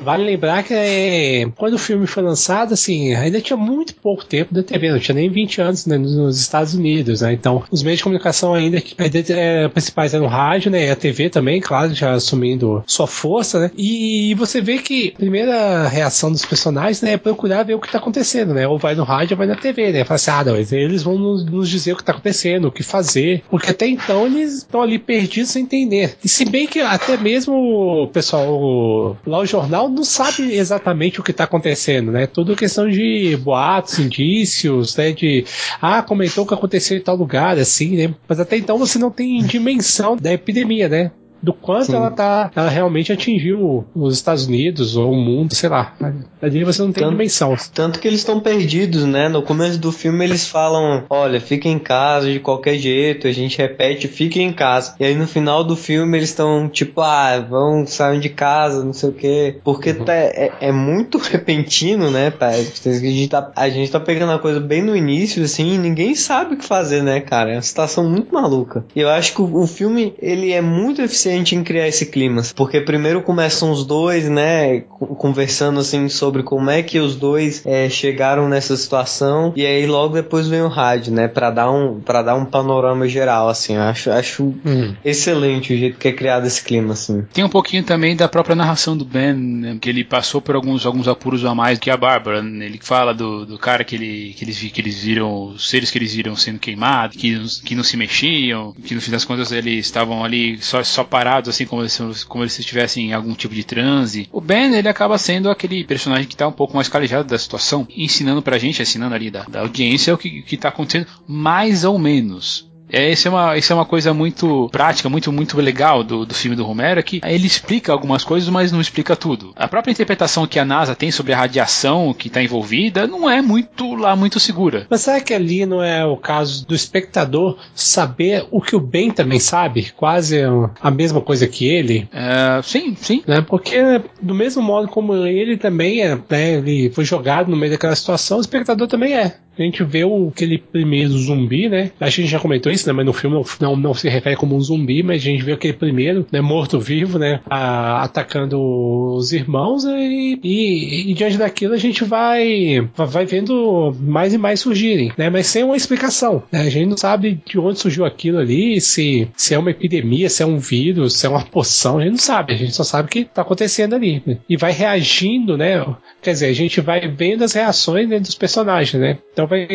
[SPEAKER 3] Vale lembrar que é, quando o filme foi lançado, assim, ainda tinha muito pouco tempo da TV, não tinha nem 20 anos né, nos Estados Unidos, né? Então, os meios de comunicação ainda é, principais eram o rádio, né? TV também, claro, já assumindo sua força, né? E você vê que a primeira reação dos personagens né, é procurar ver o que está acontecendo, né? Ou vai no rádio ou vai na TV, né? Fala assim, ah, não, eles vão nos, dizer o que está acontecendo, o que fazer, porque até então eles estão ali perdidos sem entender. E se bem que até mesmo o pessoal lá o jornal não sabe exatamente o que está acontecendo, né? Tudo questão de boatos, indícios, né? De ah, comentou o que aconteceu em tal lugar, assim, né? Mas até então você não tem dimensão da epidemia, né? Do quanto Sim. ela tá. Ela realmente atingiu os Estados Unidos ou o mundo, sei lá. Ali você não tem tanto, dimensão.
[SPEAKER 4] Tanto que eles estão perdidos, né? No começo do filme eles falam: olha, fica em casa de qualquer jeito, a gente repete, fique em casa. E aí no final do filme eles estão tipo, ah, vão, sair de casa, não sei o quê. Porque uhum. tá, é, é, muito repentino, né, pai? A gente, tá, a gente tá pegando a coisa bem no início, assim, e ninguém sabe o que fazer, né, cara? É uma situação muito maluca. E eu acho que o, o filme, ele é muito eficiente eficiente em criar esse clima. Porque primeiro começam os dois, né, conversando assim sobre como é que os dois é, chegaram nessa situação e aí logo depois vem o rádio, né, para dar um para dar um panorama geral assim. Eu acho acho hum. excelente o jeito que é criado esse clima assim.
[SPEAKER 2] Tem um pouquinho também da própria narração do Ben, né, que ele passou por alguns alguns apuros a mais que a Bárbara. Né, ele fala do, do cara que ele que eles que eles viram, os seres que eles viram sendo queimados, que que não se mexiam, que no fim das contas eles estavam ali só só parados, assim, como, se, como eles estivessem em algum tipo de transe. O Ben, ele acaba sendo aquele personagem que está um pouco mais calejado da situação, ensinando pra gente, ensinando ali da, da audiência o que, que tá acontecendo, mais ou menos. É, isso, é uma, isso é uma coisa muito prática, muito, muito legal do, do filme do Romero, é que ele explica algumas coisas, mas não explica tudo. A própria interpretação que a NASA tem sobre a radiação que está envolvida não é muito lá muito segura.
[SPEAKER 3] Mas será que ali não é o caso do espectador saber o que o Ben também sabe? Quase a mesma coisa que ele?
[SPEAKER 2] É, sim, sim.
[SPEAKER 3] Né? Porque do mesmo modo como ele também é, né, ele foi jogado no meio daquela situação, o espectador também é. A gente vê o, aquele primeiro zumbi, né? A gente já comentou isso, né? Mas no filme não, não se refere como um zumbi, mas a gente vê aquele primeiro, né? Morto-vivo, né? A, atacando os irmãos né? e, e, e, diante daquilo a gente vai, vai vendo mais e mais surgirem, né? Mas sem uma explicação, né? A gente não sabe de onde surgiu aquilo ali, se, se é uma epidemia, se é um vírus, se é uma poção, a gente não sabe. A gente só sabe que está acontecendo ali. Né? E vai reagindo, né? Quer dizer, a gente vai vendo as reações né, dos personagens, né? Então vai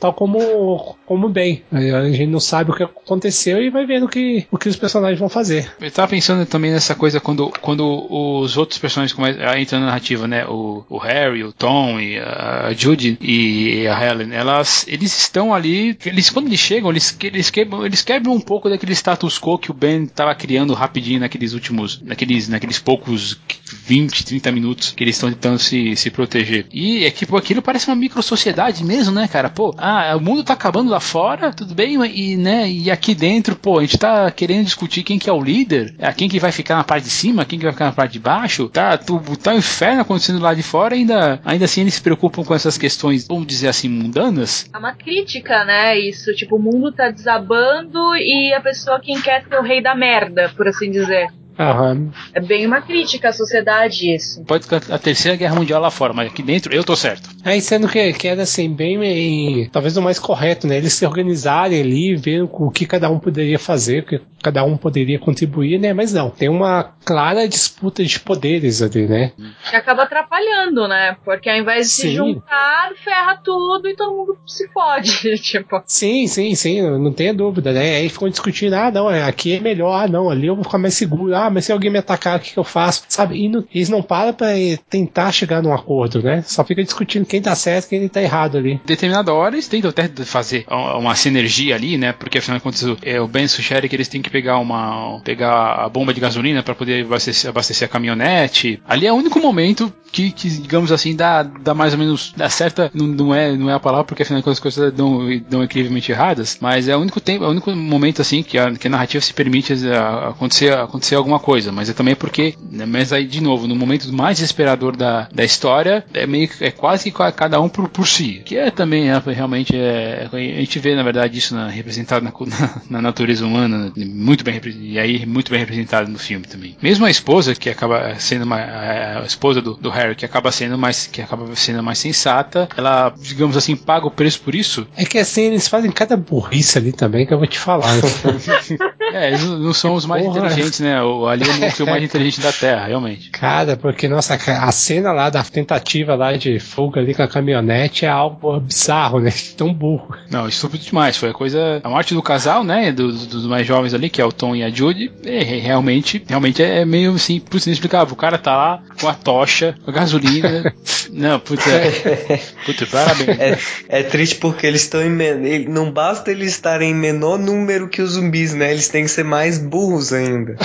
[SPEAKER 3] tal como como bem. A gente não sabe o que aconteceu e vai vendo que, o que os personagens vão fazer.
[SPEAKER 2] Eu tava pensando também nessa coisa quando, quando os outros personagens entram na narrativa, né? O, o Harry, o Tom e a Judy e a Helen, elas eles estão ali, eles quando eles chegam, eles, eles quebram, eles quebram um pouco daquele status quo que o Ben estava criando rapidinho naqueles últimos, naqueles, naqueles poucos 20, 30 minutos que eles estão tentando se, se proteger. E é tipo, aquilo parece uma micro sociedade mesmo, né, cara? Pô, ah, o mundo tá acabando lá fora, tudo bem, e, né, e aqui dentro, pô, a gente tá querendo discutir quem que é o líder, é quem que vai ficar na parte de cima, quem que vai ficar na parte de baixo, tá, tu, tá um inferno acontecendo lá de fora, ainda, ainda assim eles se preocupam com essas questões, vamos dizer assim, mundanas.
[SPEAKER 5] É uma crítica, né, isso, tipo, o mundo tá desabando e a pessoa quem quer ser o rei da merda, por assim dizer.
[SPEAKER 3] Aham.
[SPEAKER 5] É bem uma crítica à sociedade isso.
[SPEAKER 2] Pode ser a terceira guerra mundial lá fora, mas aqui dentro eu tô certo.
[SPEAKER 3] Aí sendo que, que era assim, bem, bem- talvez o mais correto, né? Eles se organizarem ali, ver o que cada um poderia fazer, o que cada um poderia contribuir, né? Mas não, tem uma clara disputa de poderes ali, né?
[SPEAKER 5] Que acaba atrapalhando, né? Porque ao invés de se
[SPEAKER 3] Sim.
[SPEAKER 5] juntar, ferra tudo e todo mundo se fode. tipo,
[SPEAKER 3] Sim, sim, sim, não tenha dúvida, né? Aí ficam discutindo, ah, não, é, aqui é melhor, ah, não, ali eu vou ficar mais seguro, ah, mas se alguém me atacar, o que, que eu faço? Sabe? E não- eles não param eh, tentar chegar num acordo, né? Só fica discutindo quem tá certo e quem tá errado ali.
[SPEAKER 2] Determinada hora eles tentam até fazer uma sinergia ali, né? Porque afinal de contas o, é, o Ben sugere que eles têm que pegar uma pegar a bomba de gasolina para poder abastecer, abastecer a caminhonete. Ali é o único momento que, que, digamos assim, dá, dá mais ou menos dá certa, não, não é não é a palavra porque afinal de contas as coisas dão, dão incrivelmente erradas, mas é o único tempo, é o único momento assim que a, que a narrativa se permite ah, acontecer acontecer alguma coisa, mas é também porque, né, mas aí de novo, no momento mais desesperador da, da história, é meio é quase que cada um por, por si, que é também é, realmente é, a gente vê na verdade isso na, representado na, na, na natureza humana, muito bem e aí muito bem representado no filme também. Mesmo a esposa que acaba sendo uma, a a esposa do, do Harry que acaba sendo mais que acaba sendo mais sensata, ela digamos assim paga o preço por isso.
[SPEAKER 3] É que assim, eles fazem cada burrice ali também que eu vou te falar.
[SPEAKER 2] É, eles não são os mais
[SPEAKER 3] Porra.
[SPEAKER 2] inteligentes, né? O, ali é o mais inteligente da Terra, realmente.
[SPEAKER 3] Cara, porque, nossa, a cena lá da tentativa lá de fuga ali com a caminhonete é algo bizarro, né? Tão burro.
[SPEAKER 2] Não, estúpido demais. Foi a coisa. A morte do casal, né? Dos, dos mais jovens ali, que é o Tom e a Judy. É, é, realmente, realmente é meio assim, putz, inexplicável. O cara tá lá com a tocha, com a gasolina. não, putz, é. Putz, parabéns.
[SPEAKER 4] É, é triste porque eles estão em. men- Não basta eles estarem em menor número que os zumbis, né? Eles têm que ser mais burros ainda.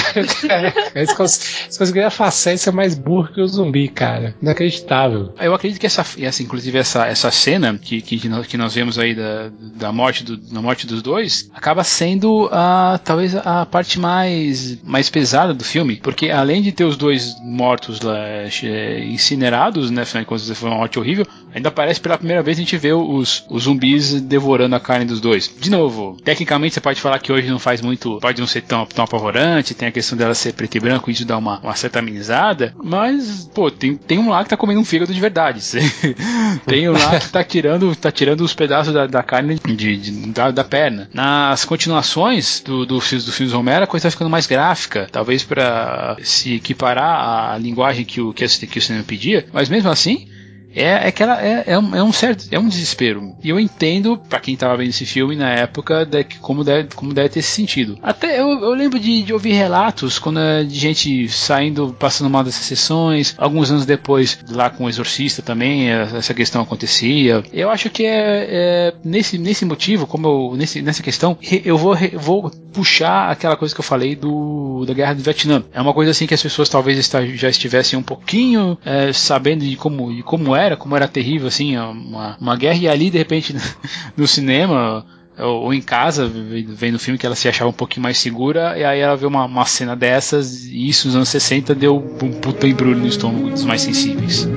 [SPEAKER 3] Eles, cons eles conseguiram a façanha ser mais burro que o zumbi, cara. Inacreditável.
[SPEAKER 2] Eu acredito que essa, essa inclusive essa, essa cena que, que, nós, que nós vemos aí da, da morte do, da morte dos dois acaba sendo a talvez a parte mais mais pesada do filme, porque além de ter os dois mortos lá eh, incinerados, né, afinal de contas foi uma morte horrível, ainda aparece pela primeira vez a gente vê os, os zumbis devorando a carne dos dois. De novo, tecnicamente você pode falar que hoje não faz muito, pode não ser tão, tão apavorante, tem a questão dela ser preto e branco, isso dá uma, uma certa amenizada, mas, pô, tem, tem um lá que tá comendo um fígado de verdade. tem um lá que tá tirando, tá tirando os pedaços da, da carne de, de- da, da perna. Nas continuações do, do, filme- do filme do Romero, a coisa tá ficando mais gráfica, talvez para se equiparar à linguagem que o, que, esse- que o cinema pedia, mas mesmo assim, é, é que ela é, é, um, é um certo é um desespero. E eu entendo pra quem tava vendo esse filme na época de, como deve como deve ter esse sentido. Até eu, eu lembro de, de ouvir relatos quando é de gente saindo passando mal dessas sessões alguns anos depois lá com o exorcista também é, essa questão acontecia. Eu acho que é, é nesse nesse motivo como eu nesse, nessa questão eu vou vou puxar aquela coisa que eu falei do da guerra do Vietnã. É uma coisa assim que as pessoas talvez já estivessem um pouquinho é, sabendo de como de como era como era terrível assim uma, uma guerra e ali de repente no cinema ou em casa, vendo o filme que ela se achava um pouquinho mais segura, e aí ela vê uma, uma cena dessas, e isso nos anos 60 deu um puta embrulho no estômago dos mais sensíveis.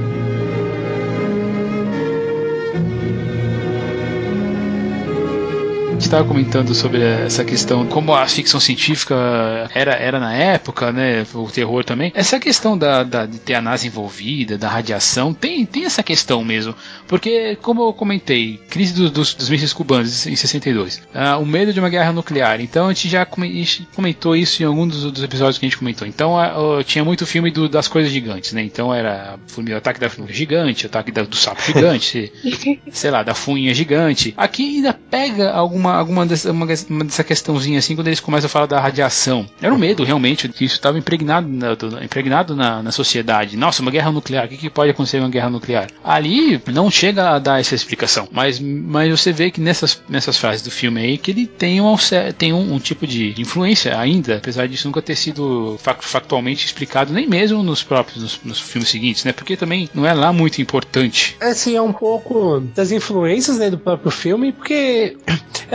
[SPEAKER 2] Gente estava comentando sobre essa questão, como a ficção científica era, era na época, né? O terror também. Essa questão da, da- de ter a NASA envolvida, da radiação, tem, tem essa questão mesmo. Porque, como eu comentei, crise do- dos, dos mísseis cubanos em 62, ah, o medo de uma guerra nuclear. Então a gente já a gente comentou isso em algum dos, dos episódios que a gente comentou. Então ah, ah, tinha muito filme do- das coisas gigantes, né? Então era o ataque da formiga gigante, o ataque da- do sapo gigante, sei lá, da funha gigante. Aqui ainda pega alguma, alguma, dessa, uma, uma dessa questãozinha assim quando eles começam a falar da radiação. Era um medo realmente que isso estava impregnado, na, do- impregnado na, na sociedade. Nossa, uma guerra nuclear, o que, que pode acontecer em uma guerra nuclear? Ali não chega a dar essa explicação, mas, mas você vê que nessas, nessas frases do filme aí que ele tem um, tem um, um tipo de influência ainda, apesar disso nunca ter sido fac- factualmente explicado, nem mesmo nos próprios nos, nos filmes seguintes, né? Porque também não é lá muito importante.
[SPEAKER 3] Assim, é um pouco das influências né, do próprio filme, porque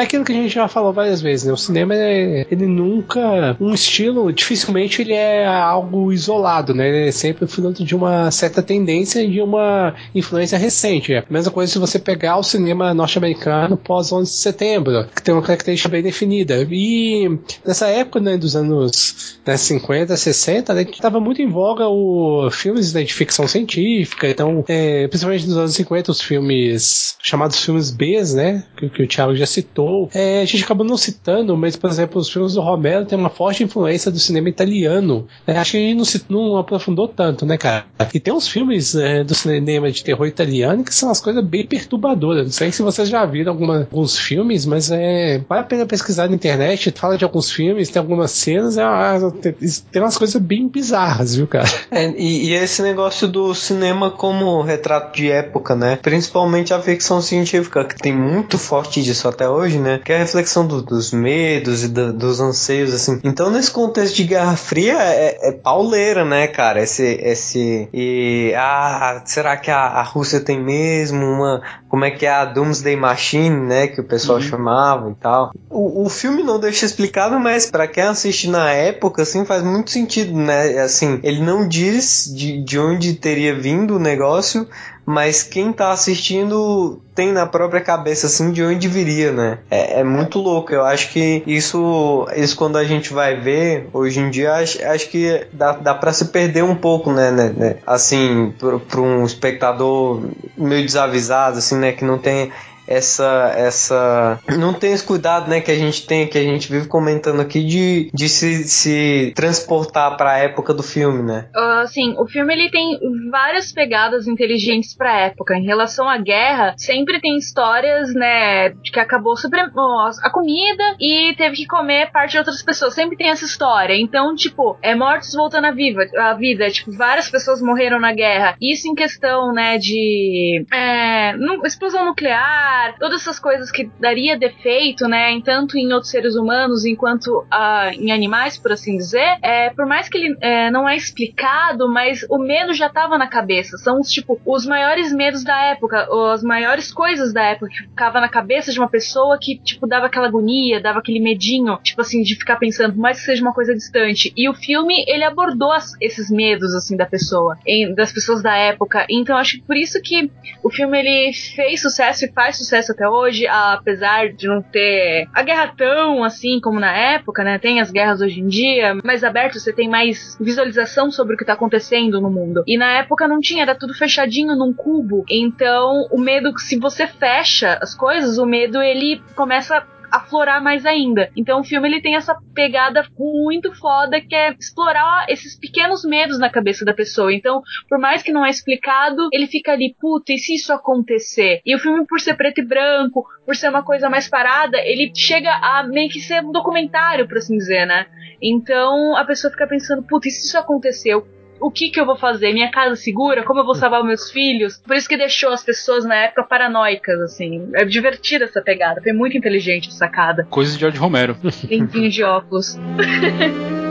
[SPEAKER 3] É aquilo que a gente já falou várias vezes, né? O cinema, é, ele nunca. Um estilo, dificilmente ele é algo isolado, né? Ele é sempre fruto de uma certa tendência e de uma influência recente. É a mesma coisa se você pegar o cinema norte-americano pós 11 de setembro, que tem uma característica bem definida. E nessa época, né, dos anos né, 50, 60, né, estava muito em voga os filmes né, de ficção científica. Então, é, principalmente nos anos 50, os filmes chamados filmes B, né? Que, que o Thiago já citou. É, a gente acabou não citando, mas, por exemplo, os filmes do Romero têm uma forte influência do cinema italiano. Né? Acho que a gente não, não, aprofundou tanto, né, cara? E tem uns filmes é, do cinema de terror italiano que são umas coisas bem perturbadoras. Não sei se vocês já viram alguma, alguns filmes, mas é, vale a pena pesquisar na internet. Fala de alguns filmes, tem algumas cenas, é, é tem umas coisas bem bizarras, viu, cara?
[SPEAKER 4] É, e, e esse negócio do cinema como retrato de época, né? Principalmente a ficção científica, que tem muito forte disso até hoje, né? Que é a reflexão do, dos medos e do, dos anseios, assim. Então, nesse contexto de Guerra Fria, é, é pauleira, né, cara? Esse, esse, e, ah, será que a, a Rússia tem mesmo uma, como é que é a Doomsday Machine, né, que o pessoal uhum. chamava e tal. O, o filme não deixa explicado, mas para quem assiste na época, assim, faz muito sentido, né? Assim, ele não diz de, de onde teria vindo o negócio, mas quem tá assistindo tem na própria cabeça assim de onde viria, né? É, é muito louco. Eu acho que isso, isso quando a gente vai ver hoje em dia, acho, acho que dá, dá para se perder um pouco, né? né, né? Assim, para um espectador meio desavisado, assim, né? Que não tem essa essa não tem esse cuidado né que a gente tem que a gente vive comentando aqui de, de se, se transportar para a época do filme né?
[SPEAKER 5] Uh, sim o filme ele tem várias pegadas inteligentes para época. Em relação à guerra sempre tem histórias né de que acabou sobre a comida e teve que comer parte de outras pessoas. Sempre tem essa história. Então tipo é mortos voltando à viva a vida. Tipo várias pessoas morreram na guerra. Isso em questão né de é, explosão nuclear todas essas coisas que daria defeito, né, tanto em outros seres humanos enquanto uh, em animais, por assim dizer, é, por mais que ele é, não é explicado, mas o medo já estava na cabeça. São os tipo os maiores medos da época, as maiores coisas da época que ficava na cabeça de uma pessoa que tipo dava aquela agonia, dava aquele medinho, tipo assim de ficar pensando, por mais que seja uma coisa distante. E o filme ele abordou as, esses medos assim da pessoa, em, das pessoas da época. Então acho que por isso que o filme ele fez sucesso e faz sucesso até hoje, apesar de não ter a guerra tão assim como na época, né? Tem as guerras hoje em dia, mais aberto, você tem mais visualização sobre o que tá acontecendo no mundo. E na época não tinha, era tudo fechadinho num cubo. Então, o medo, se você fecha as coisas, o medo ele começa aflorar mais ainda. Então o filme ele tem essa pegada muito foda que é explorar esses pequenos medos na cabeça da pessoa. Então, por mais que não é explicado, ele fica ali, puta, e se isso acontecer? E o filme, por ser preto e branco, por ser uma coisa mais parada, ele chega a meio que ser um documentário, por assim dizer, né? Então a pessoa fica pensando, puta, e se isso aconteceu? O que que eu vou fazer? Minha casa segura? Como eu vou salvar meus filhos? Por isso que deixou as pessoas na época paranoicas, assim. É divertida essa pegada. Foi muito inteligente a sacada.
[SPEAKER 2] Coisa de George Romero.
[SPEAKER 5] Limpinho de óculos.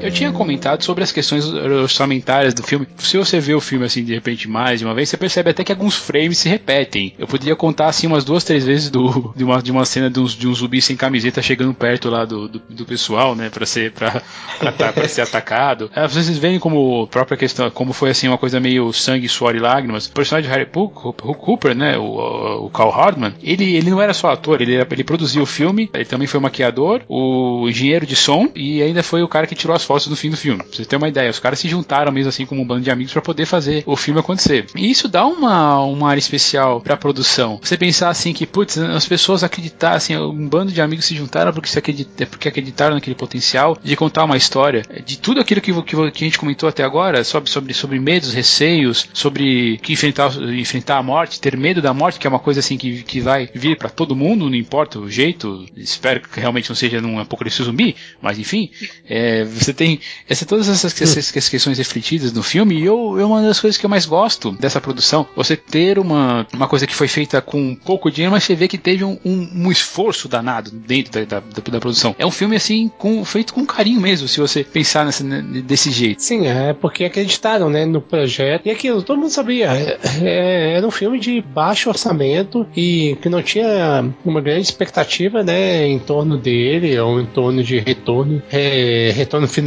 [SPEAKER 2] Eu tinha comentado sobre as questões orçamentárias do filme. Se você vê o filme assim de repente mais de uma vez, você percebe até que alguns frames se repetem. Eu poderia contar assim umas duas, três vezes do, de, uma, de uma cena de, uns, de um zumbi sem camiseta chegando perto lá do, do, do pessoal, né, para ser para para ser atacado. É, vocês veem como própria questão, como foi assim uma coisa meio sangue, suor e lágrimas. O personagem de Harry Cooper, né, o, o Carl Hardman, ele, ele não era só ator, ele, ele produziu o filme, ele também foi maquiador, o engenheiro de som e ainda foi o cara que tirou as fotos no fim do filme. Pra vocês terem uma ideia, os caras se juntaram mesmo assim como um bando de amigos para poder fazer o filme acontecer. E isso dá uma, uma área especial pra produção. Você pensar assim que, putz, as pessoas acreditaram, assim, um bando de amigos se juntaram porque, se acredit, é porque acreditaram naquele potencial de contar uma história, de tudo aquilo que, que, que a gente comentou até agora, sobre, sobre, sobre medos, receios, sobre que enfrentar, enfrentar a morte, ter medo da morte, que é uma coisa assim que, que vai vir para todo mundo, não importa o jeito. Espero que realmente não seja num apocalipse zumbi, mas enfim, é, você tem essa, todas essas, essas, questões refletidas no filme, e eu, eu, uma das coisas que eu mais gosto dessa produção, você ter uma, uma coisa que foi feita com pouco dinheiro, mas você vê que teve um, um, um esforço danado dentro da, da, da, da, produção. É um filme assim, com, feito com carinho mesmo, se você pensar nessa, desse jeito.
[SPEAKER 3] Sim, é porque acreditaram né, no projeto. E aquilo, todo mundo sabia. É, é, era um filme de baixo orçamento e que não tinha uma grande expectativa né, em torno dele, ou em torno de retorno, é, retorno financeiro,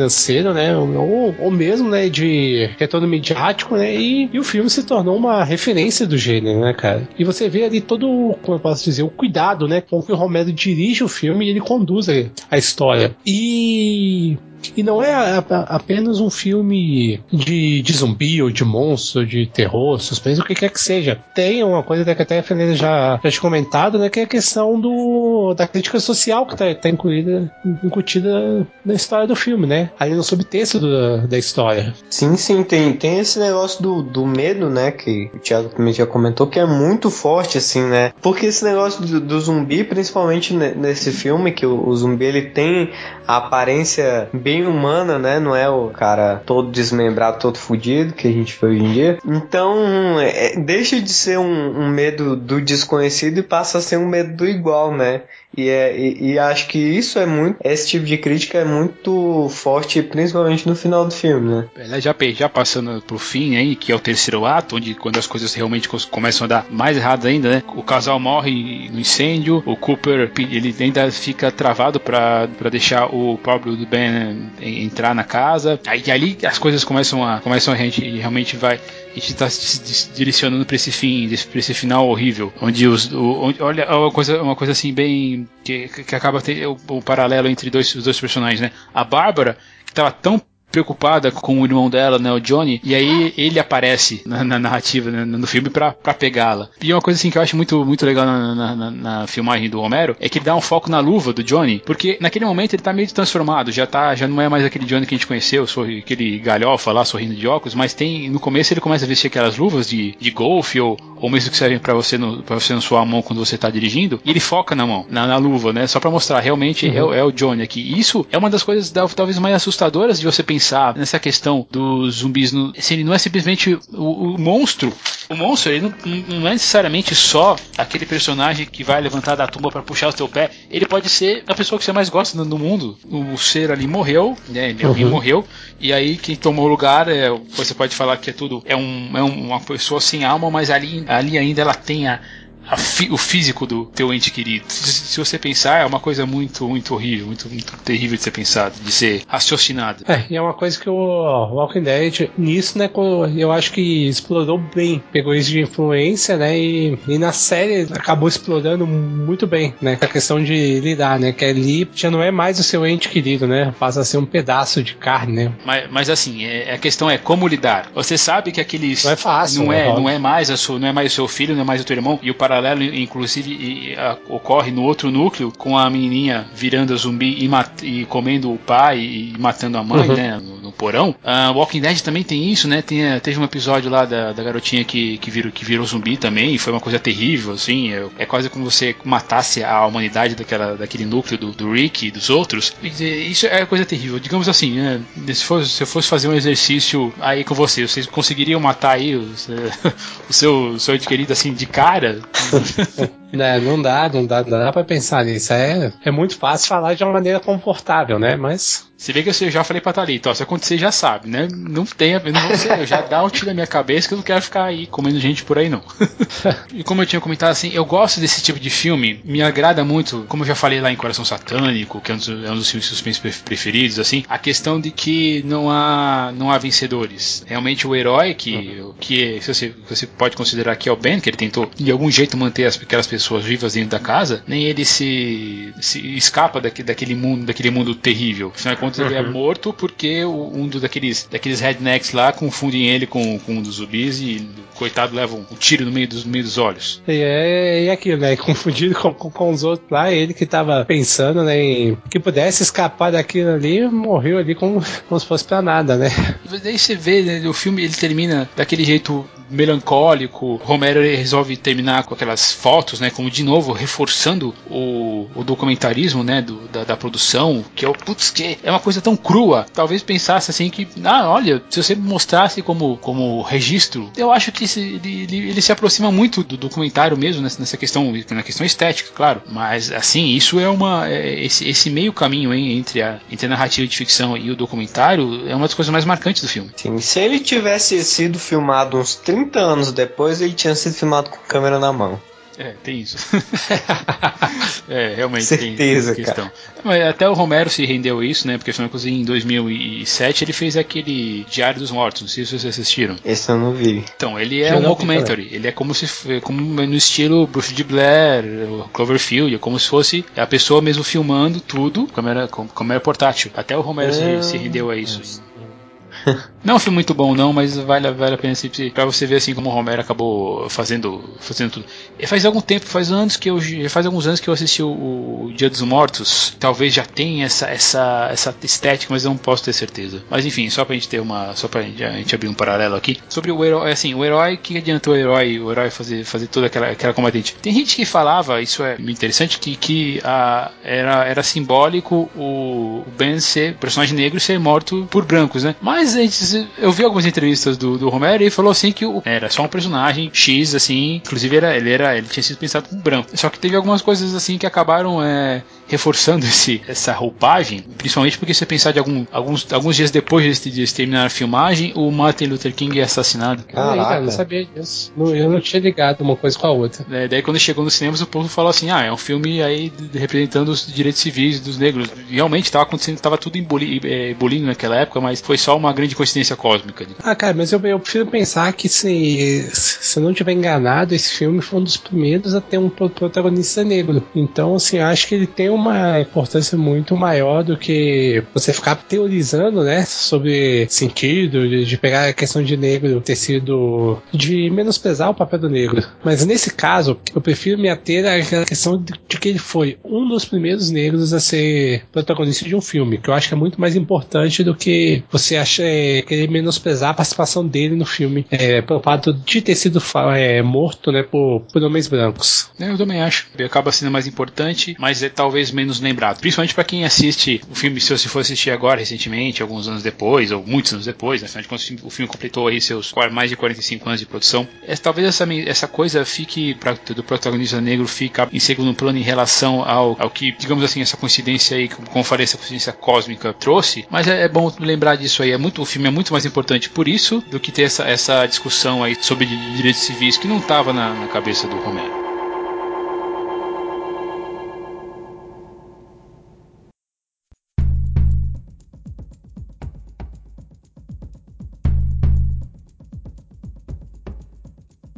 [SPEAKER 3] né? Ou, ou mesmo né, de retorno midiático, né? E, e, o filme se tornou uma referência do gênero, né, cara? E você vê ali todo, como eu posso dizer, o cuidado, né? Com que o Romero dirige o filme e ele conduz a história. E e não é a, a, apenas um filme de, de zumbi ou de monstro, de terror, suspense, o que quer que seja. Tem uma coisa que até a Fernanda já, já tinha comentado, né? Que é a questão do, da crítica social que está tá incluída, incutida na história do filme, né? Ali no subtexto do, da história.
[SPEAKER 4] Sim, sim, tem, tem esse negócio do, do medo, né? Que o Thiago também já comentou, que é muito forte, assim, né? Porque esse negócio do, do zumbi, principalmente nesse filme, que o, o zumbi ele tem a aparência bem bem humana, né? Não é o cara todo desmembrado, todo fudido que a gente vê hoje em dia. Então, é, deixa de ser um, um, medo do desconhecido e passa a ser um medo do igual, né? E, é, e, e, acho que isso é muito. Esse tipo de crítica é muito forte, principalmente no final do filme,
[SPEAKER 2] né? Já, já passando pro fim aí, que é o terceiro ato, onde quando as coisas realmente começam a dar mais errado ainda, né? O casal morre no incêndio, o Cooper ele ainda fica travado para deixar o pobre do Ben entrar na casa. Aí ali as coisas começam a. Começam a gente realmente vai a gente está se direcionando para esse fim, para esse final horrível, onde os, o, onde, olha é uma coisa, uma coisa assim bem que, que acaba ter o, o paralelo entre dois, os dois personagens, né? A Bárbara que estava tão preocupada com o irmão dela, né, o Johnny, e aí ele aparece na, na narrativa, né, no filme pra, pra pegá-la. E uma coisa assim que eu acho muito, muito legal na, na, na, filmagem do Romero é que ele dá um foco na luva do Johnny, porque naquele momento ele tá meio transformado, já tá, já não é mais aquele Johnny que a gente conheceu, sorri, aquele galhofa lá sorrindo de óculos, mas tem, no começo ele começa a vestir aquelas luvas de, de golfe ou, ou mesmo que servem para você no, pra você não suar a mão quando você tá dirigindo, e ele foca na mão, na, na luva, né, só pra mostrar, realmente uhum. é, é, o Johnny aqui. E isso é uma das coisas talvez mais assustadoras de você pensar nessa questão questão dos zumbis, no, assim, ele não é simplesmente o, o monstro. O monstro ele não, não, é necessariamente só aquele personagem que vai levantar da tumba para puxar o teu pé. Ele pode ser a pessoa que você mais gosta no, mundo. O ser ali morreu, né? Ele uhum. morreu. E aí quem tomou o lugar, é, você pode falar que é tudo é, um, é uma pessoa sem alma, mas ali, ali ainda ela tem a, o físico do teu ente querido. Se, se, você pensar, é uma coisa muito, muito horrível, muito, muito terrível de ser pensado, de ser raciocinado.
[SPEAKER 3] É, e é uma coisa que o Walking Dead, nisso, né, eu acho que explorou bem. Pegou isso de influência, né, e, e na série acabou explorando muito bem, né, com a questão de lidar, né, que ali já não é mais o seu ente querido, né, passa a ser um pedaço de carne, né.
[SPEAKER 2] Mas, mas assim, é, a questão é como lidar. Você sabe que aqueles...
[SPEAKER 3] Não é fácil.
[SPEAKER 2] Não é, é não é mais a sua, não é mais o seu filho, não é mais o teu irmão, e o paralelo paralelo, inclusive, e, a, ocorre no outro núcleo, com a menininha virando zumbi e, mat, e comendo o pai e matando a mãe, uhum. né, no, no porão. Uh, Walking Dead também tem isso, né? Tem, teve um episódio lá da, da garotinha que, que, virou, que virou zumbi também, e foi uma coisa terrível, assim. É, é quase como você matasse a humanidade daquela, daquele núcleo do, do Rick e dos outros. Isso é coisa terrível. Digamos assim, né, se, fosse, se eu fosse fazer um exercício aí com você, vocês conseguiriam matar aí o, o seu, seu querido assim de cara?
[SPEAKER 3] Né, não dá, não dá, não dá pra pensar nisso. É, é muito fácil falar de uma maneira confortável, né? Mas
[SPEAKER 2] se vê que eu já falei pra Thalita, ó, se acontecer já sabe, né? Não tem, não vou ser, eu já dá um tiro na minha cabeça que eu não quero ficar aí comendo gente por aí não. e como eu tinha comentado assim, eu gosto desse tipo de filme, me agrada muito, como eu já falei lá em Coração Satânico, que é um dos, é um dos filmes suspense preferidos, assim, a questão de que não há, não há vencedores. Realmente o herói que, uhum. que você, você pode considerar que é o Ben, que ele tentou de algum jeito manter as, aquelas pessoas vivas dentro da casa, nem ele se, se escapa daquele, daquele mundo, daquele mundo terrível. Afinal de contas, ele é uhum. morto porque um dos daqueles, daqueles rednecks lá confundem ele com, com um dos zumbis e o coitado leva um, tiro no meio dos, no meio dos olhos.
[SPEAKER 3] E é, é aquilo, né? Confundido com, com, com, os outros lá, ele que tava pensando né, em que pudesse escapar daquilo ali, morreu ali como, como se fosse pra nada, né?
[SPEAKER 2] Daí você vê, né, o filme ele termina daquele jeito melancólico. Romero resolve terminar com aquelas fotos, né? Como de novo reforçando o, o documentarismo, né? Do, da, da, produção, que é o putz, que é uma coisa tão crua. Talvez pensasse assim que, ah, olha, se você mostrasse como, como registro, eu acho que ele, ele, ele, se aproxima muito do documentário mesmo nessa, nessa questão, na questão estética, claro. Mas assim, isso é uma. É, esse, esse meio caminho hein, entre, a, entre a narrativa de ficção e o documentário é uma das coisas mais marcantes do filme.
[SPEAKER 4] Sim, se ele tivesse sido filmado uns 30 anos depois, ele tinha sido filmado com câmera na mão.
[SPEAKER 2] É, tem isso. é, realmente
[SPEAKER 4] Certeza,
[SPEAKER 2] tem questão.
[SPEAKER 4] Cara.
[SPEAKER 2] Mas até o Romero se rendeu a isso, né? Porque afinal, em 2007 ele fez aquele Diário dos Mortos. Não sei se vocês assistiram.
[SPEAKER 4] Esse eu não vi.
[SPEAKER 2] Então, ele é eu um documentary. Ele é como se como no estilo Bruce de Blair, Cloverfield, é como se fosse a pessoa mesmo filmando tudo, câmera, câmera portátil. Até o Romero se, se rendeu a isso. Não é um filme muito bom, não, mas vale, vale a pena assistir pra você ver assim como o Romero acabou fazendo, fazendo tudo. E faz algum tempo, faz anos que eu faz alguns anos que eu assisti o, o Dia dos Mortos. Talvez já tenha essa, essa, essa estética, mas eu não posso ter certeza. Mas enfim, só pra gente ter uma. Só pra gente, a gente abrir um paralelo aqui. Sobre o herói, assim, o herói, que adiantou o herói, o herói fazer, fazer toda aquela, aquela combatente? Tem gente que falava, isso é interessante, que, que a, era, era simbólico o, Ben ser, o personagem negro ser morto por brancos, né? Mas eu vi algumas entrevistas do, do Romero e ele falou assim que o, era só um personagem X, assim, inclusive era, ele era ele tinha sido pensado como branco. Só que teve algumas coisas assim que acabaram é, reforçando esse, essa roupagem, principalmente porque se você pensar de algum, alguns, alguns dias depois de, de terminar a filmagem, o Martin Luther King é assassinado.
[SPEAKER 3] Caraca, eu não sabia disso. eu não tinha ligado uma coisa com a outra.
[SPEAKER 2] É, daí quando chegou nos cinemas, o povo falou assim: ah, é um filme aí representando os direitos civis dos negros. Realmente estava acontecendo, estava tudo em é, naquela época, mas foi só uma grande coincidência cósmica.
[SPEAKER 3] Ah, cara, mas eu, eu prefiro pensar que se, se eu não tiver enganado, esse filme foi um dos primeiros a ter um protagonista negro. Então, assim, acho que ele tem uma importância muito maior do que você ficar teorizando, né, sobre sentido, de, de pegar a questão de negro ter sido. de menosprezar o papel do negro. Mas nesse caso, eu prefiro me ater à questão de, de que ele foi um dos primeiros negros a ser protagonista de um filme, que eu acho que é muito mais importante do que você acha, é, querer menosprezar a participação dele no filme, é, pelo fato de ter sido é, morto, né, por, por homens brancos.
[SPEAKER 2] Eu também acho. Ele acaba sendo mais importante, mas é talvez menos lembrado. Principalmente para quem assiste o filme, se você for assistir agora, recentemente, alguns anos depois, ou muitos anos depois, né, afinal de contas, o filme completou aí seus mais de 45 anos de produção. É, talvez essa, essa coisa fique, pra, do protagonista negro, fica em segundo plano em relação ao, ao que, digamos assim, essa coincidência aí, como falei, essa coincidência cósmica trouxe, mas é, é bom lembrar disso aí. É muito, o filme é muito mais importante por isso do que ter essa, essa discussão aí sobre direitos civis que não estava na, na cabeça do Romero.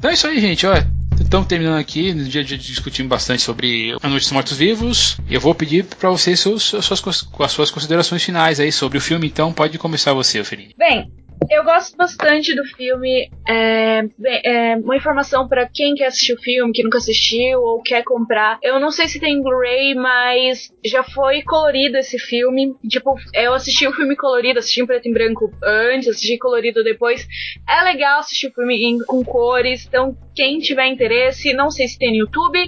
[SPEAKER 2] Então é isso aí, gente. Olha, estamos terminando aqui. No dia de discutimos bastante sobre A Noite dos Mortos Vivos. Eu vou pedir para vocês suas, as suas considerações finais aí sobre o filme. Então pode começar você, Ofeline.
[SPEAKER 5] Bem, eu gosto bastante do filme. É, é, uma informação para quem quer assistir o filme, que nunca assistiu ou quer comprar. Eu não sei se tem Blu-ray, mas já foi colorido esse filme. Tipo, eu assisti o filme colorido, assisti em preto e branco antes, assisti colorido depois. É legal assistir o filme em, com cores. Então, quem tiver interesse, não sei se tem no YouTube,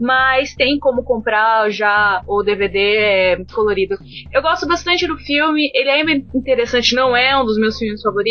[SPEAKER 5] mas tem como comprar já o DVD colorido. Eu gosto bastante do filme. Ele é interessante, não é um dos meus filmes favoritos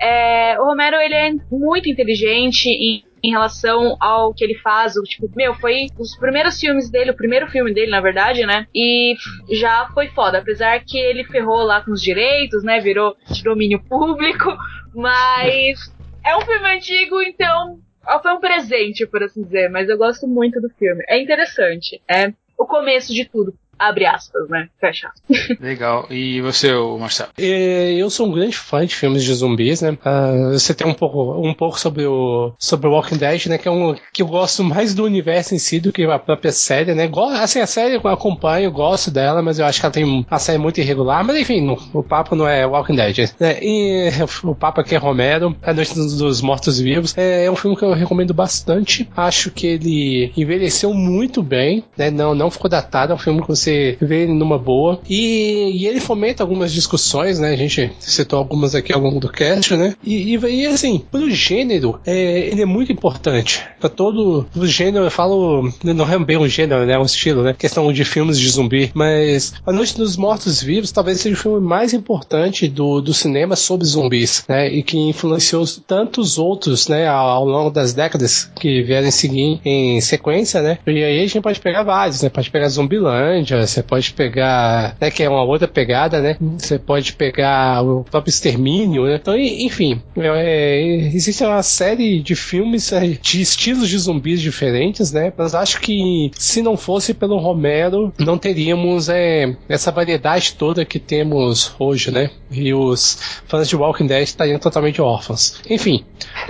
[SPEAKER 5] É, o Romero, ele é muito inteligente em, em relação ao que ele faz. O, tipo, meu, foi os primeiros filmes dele, o primeiro filme dele, na verdade, né? E já foi foda. Apesar que ele ferrou lá com os direitos, né? Virou de domínio público. Mas é um filme antigo, então foi um presente, por assim dizer. Mas eu gosto muito do filme. É interessante. É o começo de tudo Abre aspas, né? Fecha.
[SPEAKER 2] Legal. E você, Marcelo?
[SPEAKER 3] Eu sou um grande fã de filmes de zumbis, né? Uh, você tem um pouco, um pouco sobre o sobre Walking Dead, né? Que é um que eu gosto mais do universo em si do que a própria série, né? Assim, a série eu acompanho, gosto dela, mas eu acho que ela tem a série muito irregular. Mas enfim, o papo não é Walking Dead. Né? E o papo aqui é Romero, A Noite dos Mortos Vivos. É, é um filme que eu recomendo bastante. Acho que ele envelheceu muito bem, né? Não, não ficou datado. É um filme que você você vê numa boa. E, e ele fomenta algumas discussões, né? A gente citou algumas aqui ao longo do cast, né? E, e, assim, pro gênero, é, ele é muito importante. Pra todo o gênero, eu falo, não é bem um gênero, né? É um estilo, né? Questão de filmes de zumbi. Mas A Noite dos Mortos-Vivos talvez seja o filme mais importante do, do cinema sobre zumbis, né? E que influenciou tantos outros, né? Ao, ao longo das décadas que vierem seguir em sequência, né? E aí a gente pode pegar vários, né? Pode pegar Zumbilândia, você pode pegar, né? Que é uma outra pegada, né? Você pode pegar o próprio Extermínio, né? Então, enfim, é, existe uma série de filmes é, de estilos de zumbis diferentes, né? Mas acho que se não fosse pelo Romero, não teríamos é, essa variedade toda que temos hoje, né? E os fãs de Walking Dead estariam totalmente órfãos. Enfim,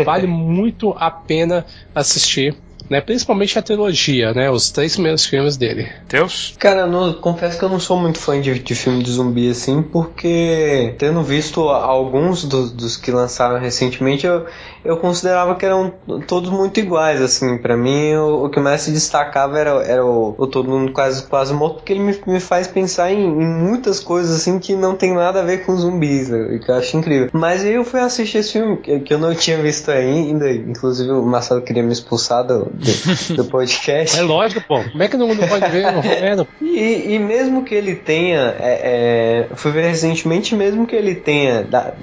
[SPEAKER 3] vale muito a pena assistir né? Principalmente a trilogia, né? Os três primeiros filmes dele.
[SPEAKER 2] Deus?
[SPEAKER 4] Cara, eu não, confesso que eu não sou muito fã de, de filme de zumbi assim, porque tendo visto alguns dos, dos que lançaram recentemente, eu, eu considerava que eram todos muito iguais, assim. para mim, o, o, que mais se destacava era, era o, o Todo Mundo Quase, quase Morto, porque ele me, me faz pensar em, em, muitas coisas, assim, que não tem nada a ver com zumbis, né? que eu acho incrível. Mas aí eu fui assistir esse filme, que, que eu não tinha visto ainda, inclusive o Marcelo queria me expulsar do, do, do podcast.
[SPEAKER 3] É lógico, pô. Como é que não, não pode ver? Não,
[SPEAKER 4] e, e mesmo que ele tenha, é, é, fui ver recentemente, mesmo que ele tenha da,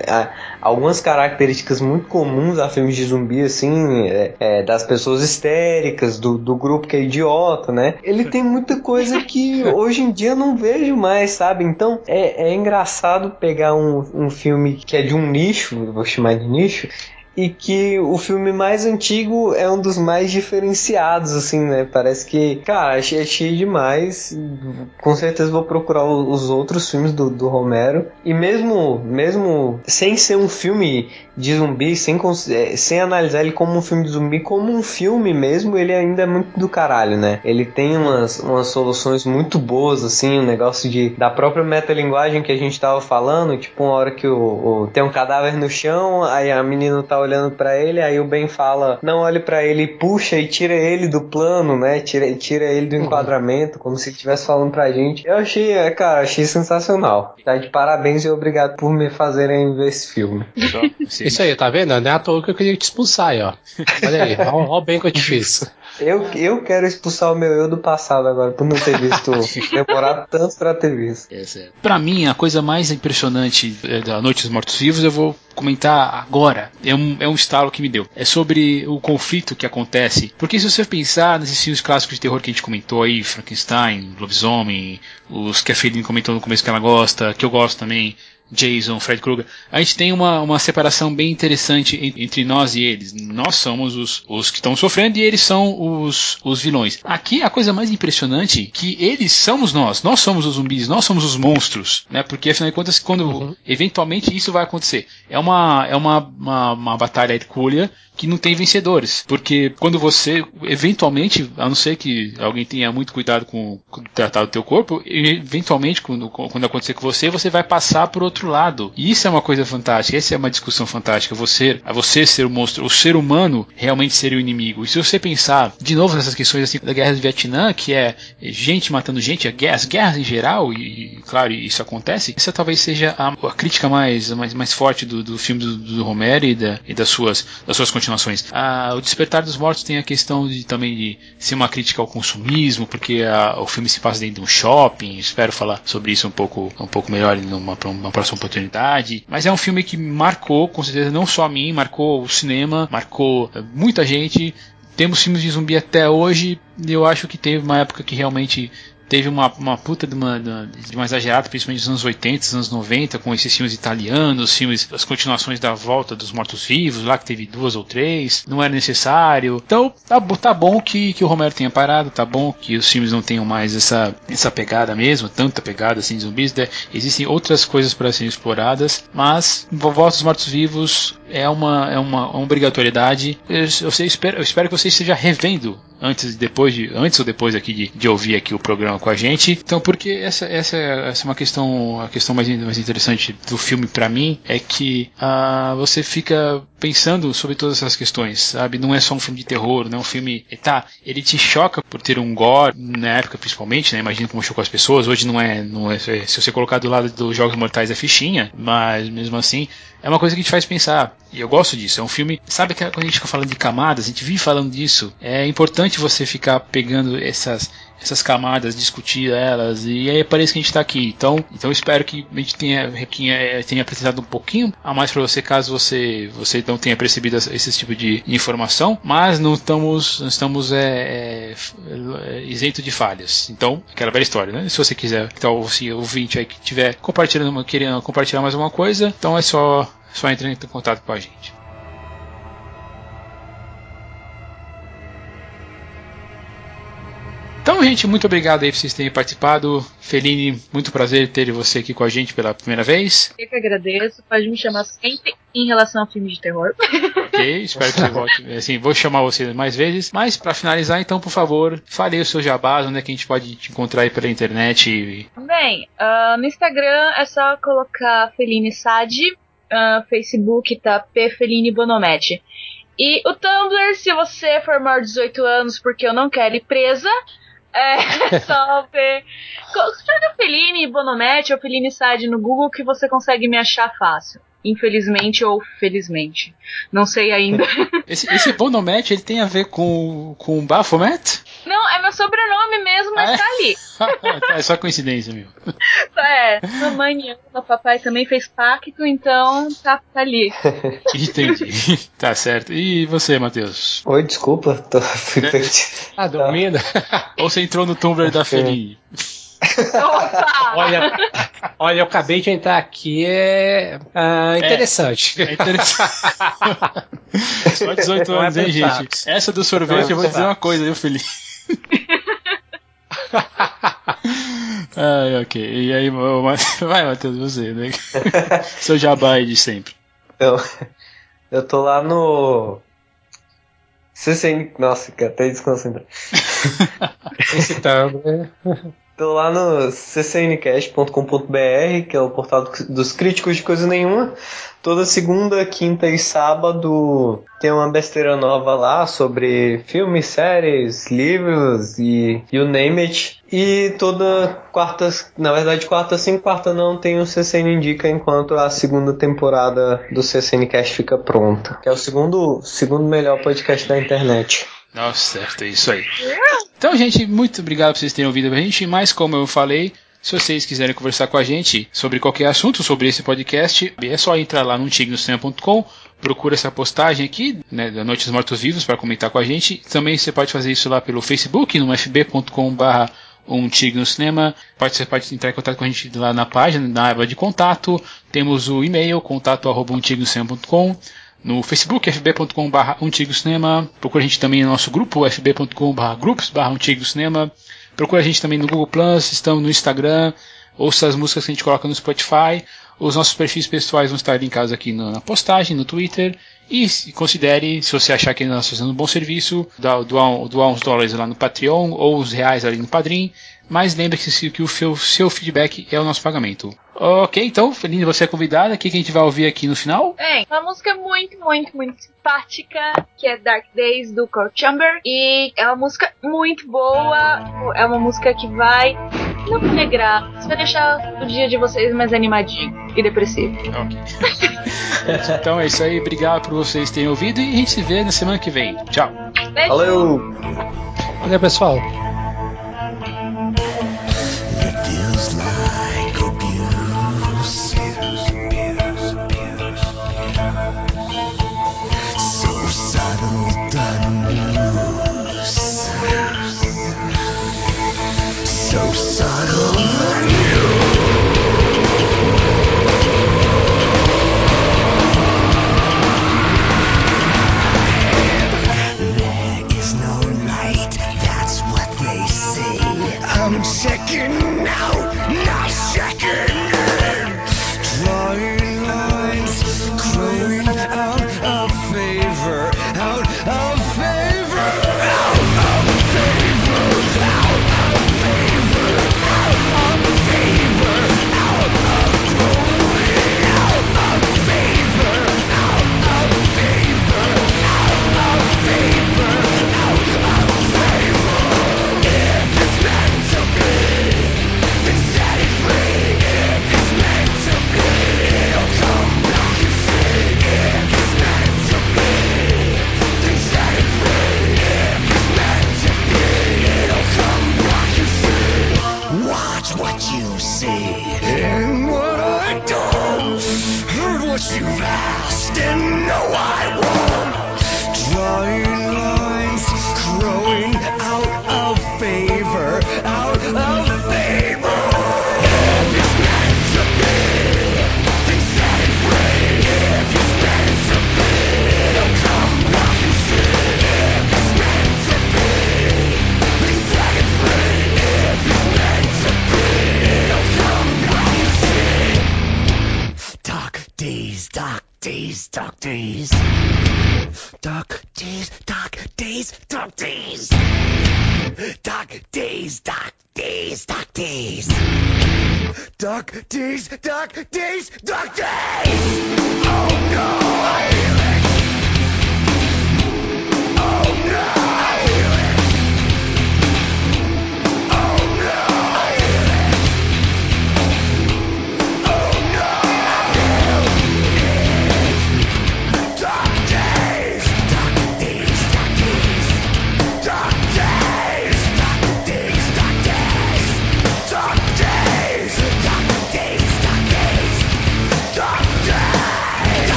[SPEAKER 4] algumas características muito comuns filmes de zumbi, assim, é, é, das pessoas histéricas, do, do grupo que é idiota, né? Ele tem muita coisa que hoje em dia eu não vejo mais, sabe? Então é, é engraçado pegar um, um filme que é de um nicho, vou chamar de nicho, e que o filme mais antigo é um dos mais diferenciados, assim, né? Parece que, cara, achei, achei demais. Com certeza vou procurar os outros filmes do, do Romero. E mesmo, mesmo sem ser um filme de zumbi, sem, é, sem analisar ele como um filme de zumbi, como um filme mesmo, ele ainda é muito do caralho, né? Ele tem umas, umas soluções muito boas, assim, o um negócio de da própria metalinguagem que a gente tava falando, tipo, uma hora que o, o tem um cadáver no chão, aí a menina tá olhando para ele, aí o Ben fala, não olhe para ele, puxa e tira ele do plano, né? Tira, tira ele do uhum. enquadramento, como se ele estivesse falando pra gente. Eu achei, é, cara, achei sensacional. Tá de parabéns e obrigado por me fazerem ver esse filme.
[SPEAKER 3] Isso aí, tá vendo? Não é à toa que eu queria te expulsar aí, ó. Olha aí, olha o bem que eu te fiz.
[SPEAKER 4] Eu, eu quero expulsar o meu eu do passado agora, por não ter visto, demorar tanto pra ter visto.
[SPEAKER 2] É, pra mim, a coisa mais impressionante é, da Noite dos Mortos-Vivos, eu vou comentar agora. É um, é um estalo que me deu. É sobre o conflito que acontece. Porque se você pensar nesses filmes clássicos de terror que a gente comentou aí, Frankenstein, Lobisomem, os que a Feline comentou no começo que ela gosta, que eu gosto também, Jason, Fred Krueger, a gente tem uma, uma separação bem interessante entre nós e eles. Nós somos os, os que estão sofrendo e eles são os, os vilões. Aqui a coisa mais impressionante é que eles somos nós, nós somos os zumbis, nós somos os monstros, né? Porque afinal de contas, quando uhum. eventualmente isso vai acontecer, é uma, é uma, uma, uma batalha hercúlea que não tem vencedores. Porque quando você, eventualmente, a não ser que alguém tenha muito cuidado com, com tratar o teu corpo, eventualmente, quando, quando acontecer com você, você vai passar por outro lado. E isso é uma coisa fantástica, essa é uma discussão fantástica. Você, a você ser o monstro, o ser humano realmente ser o inimigo. E se você pensar, de novo, nessas questões assim, da guerra do Vietnã, que é gente matando gente, as guerras em geral, e claro, isso acontece, essa talvez seja a, a crítica mais, mais, mais forte do, do filme do, do Romero e, da, e das suas, das suas continuações. Ah, o Despertar dos Mortos tem a questão de também de ser uma crítica ao consumismo, porque a, o filme se passa dentro de um shopping. Espero falar sobre isso um pouco, um pouco melhor numa, numa próxima oportunidade. Mas é um filme que marcou, com certeza, não só a mim, marcou o cinema, marcou eh, muita gente. Temos filmes de zumbi até hoje. Eu acho que teve uma época que realmente teve uma, uma puta de uma, de uma exagerada, principalmente nos anos 80, nos anos 90, com esses filmes italianos, filmes, as continuações da volta dos mortos-vivos, lá que teve duas ou três, não era necessário. Então, tá, tá bom que, que o Romero tenha parado, tá bom que os filmes não tenham mais essa, essa pegada mesmo, tanta pegada assim de zumbis. Né? Existem outras coisas para serem exploradas, mas Volta dos Mortos-Vivos é uma, é uma, obrigatoriedade. Eu, eu, espero, eu espero que você esteja revendo antes depois de antes ou depois aqui de, de ouvir aqui o programa com a gente. Então, porque essa, essa, essa é uma questão, a questão mais, mais interessante do filme para mim é que uh, você fica pensando sobre todas essas questões, sabe? Não é só um filme de terror, não é um filme. Tá, ele te choca por ter um gore, na época principalmente, né? Imagina como chocou as pessoas. Hoje não é, não é. Se você colocar do lado dos Jogos Mortais é fichinha, mas mesmo assim é uma coisa que te faz pensar. E eu gosto disso. É um filme. Sabe que quando a gente fica falando de camadas, a gente vive falando disso. É importante você ficar pegando essas essas camadas, discutir elas, e aí parece que a gente está aqui. Então, então espero que a gente tenha, tenha, tenha apresentado um pouquinho a mais para você, caso você, você não tenha percebido esse tipo de informação, mas não estamos, não estamos é, é, isento de falhas. Então, aquela velha história, né? Se você quiser, então, se ouvinte aí que tiver compartilhando, querendo compartilhar mais alguma coisa, então é só, só entrar em contato com a gente. Então, gente, muito obrigado aí por vocês terem participado. Feline, muito prazer ter você aqui com a gente pela primeira vez.
[SPEAKER 5] Eu que agradeço. Pode me chamar sempre em relação a filmes de terror.
[SPEAKER 2] Ok, espero que você volte. Assim, vou chamar você mais vezes. Mas, para finalizar, então, por favor, fale o seu jabás, onde é que a gente pode te encontrar aí pela internet.
[SPEAKER 5] Bem, uh, no Instagram é só colocar Feline Sad. Uh, Facebook tá P Feline. E o Tumblr, se você for maior de 18 anos, porque eu não quero ir presa, é só ver. Joga Feline Bonomete ou Feline Side no Google que você consegue me achar fácil. Infelizmente ou felizmente. Não sei ainda.
[SPEAKER 2] Esse, esse Bonomete, ele tem a ver com, com Baphomet?
[SPEAKER 5] Não, é meu sobrenome mesmo, mas ah, é? tá ali.
[SPEAKER 2] Tá, é só coincidência, meu.
[SPEAKER 5] É, mamãe ama, papai também fez pacto, então tá, tá ali.
[SPEAKER 2] Entendi. Tá certo. E você, Matheus?
[SPEAKER 4] Oi, desculpa. Tô...
[SPEAKER 3] ah, dormindo?
[SPEAKER 2] Ou você entrou no Tumblr da Feli?
[SPEAKER 3] olha, olha, eu acabei de entrar aqui, é uh, interessante. É, é interessante.
[SPEAKER 2] Só 18 anos, hein, gente? Essa do sorvete, eu vou dizer uma coisa, viu, Felipe? ah, ok. E aí, vai, Matheus, você, né? Seu jabá aí de sempre.
[SPEAKER 4] Eu, eu tô lá no. CCN. Nossa, que até desconcentrado.
[SPEAKER 3] Excitando, né?
[SPEAKER 4] Tô lá no ccncast.com.br, que é o portal dos críticos de coisa nenhuma. Toda segunda, quinta e sábado tem uma besteira nova lá sobre filmes, séries, livros e you name it. E toda quarta, na verdade quarta sim, quarta não, tem o CCN Indica enquanto a segunda temporada do CCNcast fica pronta. Que é o segundo, segundo melhor podcast da internet.
[SPEAKER 2] Nossa, certo, é isso aí. Então, gente, muito obrigado por vocês terem ouvido a gente. Mas, como eu falei, se vocês quiserem conversar com a gente sobre qualquer assunto sobre esse podcast, é só entrar lá no tignoscinema.com, procura essa postagem aqui, né, da Noites Mortos Vivos, para comentar com a gente. Também você pode fazer isso lá pelo Facebook, no fb.com.br um Tigre no Cinema. Pode, pode entrar em contato com a gente lá na página, na aba de contato. Temos o e-mail, contato arroba no Facebook, fb.com.br Antigo Cinema. Procura a gente também no nosso grupo, fb.com.br grupos Antigo Cinema. Procura a gente também no Google Plus, estamos no Instagram. Ouça as músicas que a gente coloca no Spotify. Os nossos perfis pessoais vão estar linkados aqui na postagem, no Twitter. E considere, se você achar que nós fazendo um bom serviço, doar, doar uns dólares lá no Patreon ou os reais ali no Padrim. Mas lembre-se que o seu, seu feedback é o nosso pagamento. Ok, então, Feline, você é convidada. O que a gente vai ouvir aqui no final?
[SPEAKER 5] Bem, uma música muito, muito, muito simpática, que é Dark Days do Kurt Chamber. E é uma música muito boa. É uma música que vai não vai alegrar, vai deixar o dia de vocês mais animadinho e depressivo. Ok.
[SPEAKER 2] então é isso aí. Obrigado por vocês terem ouvido e a gente se vê na semana que vem. Tchau.
[SPEAKER 4] Beijo. Valeu.
[SPEAKER 3] Valeu, pessoal.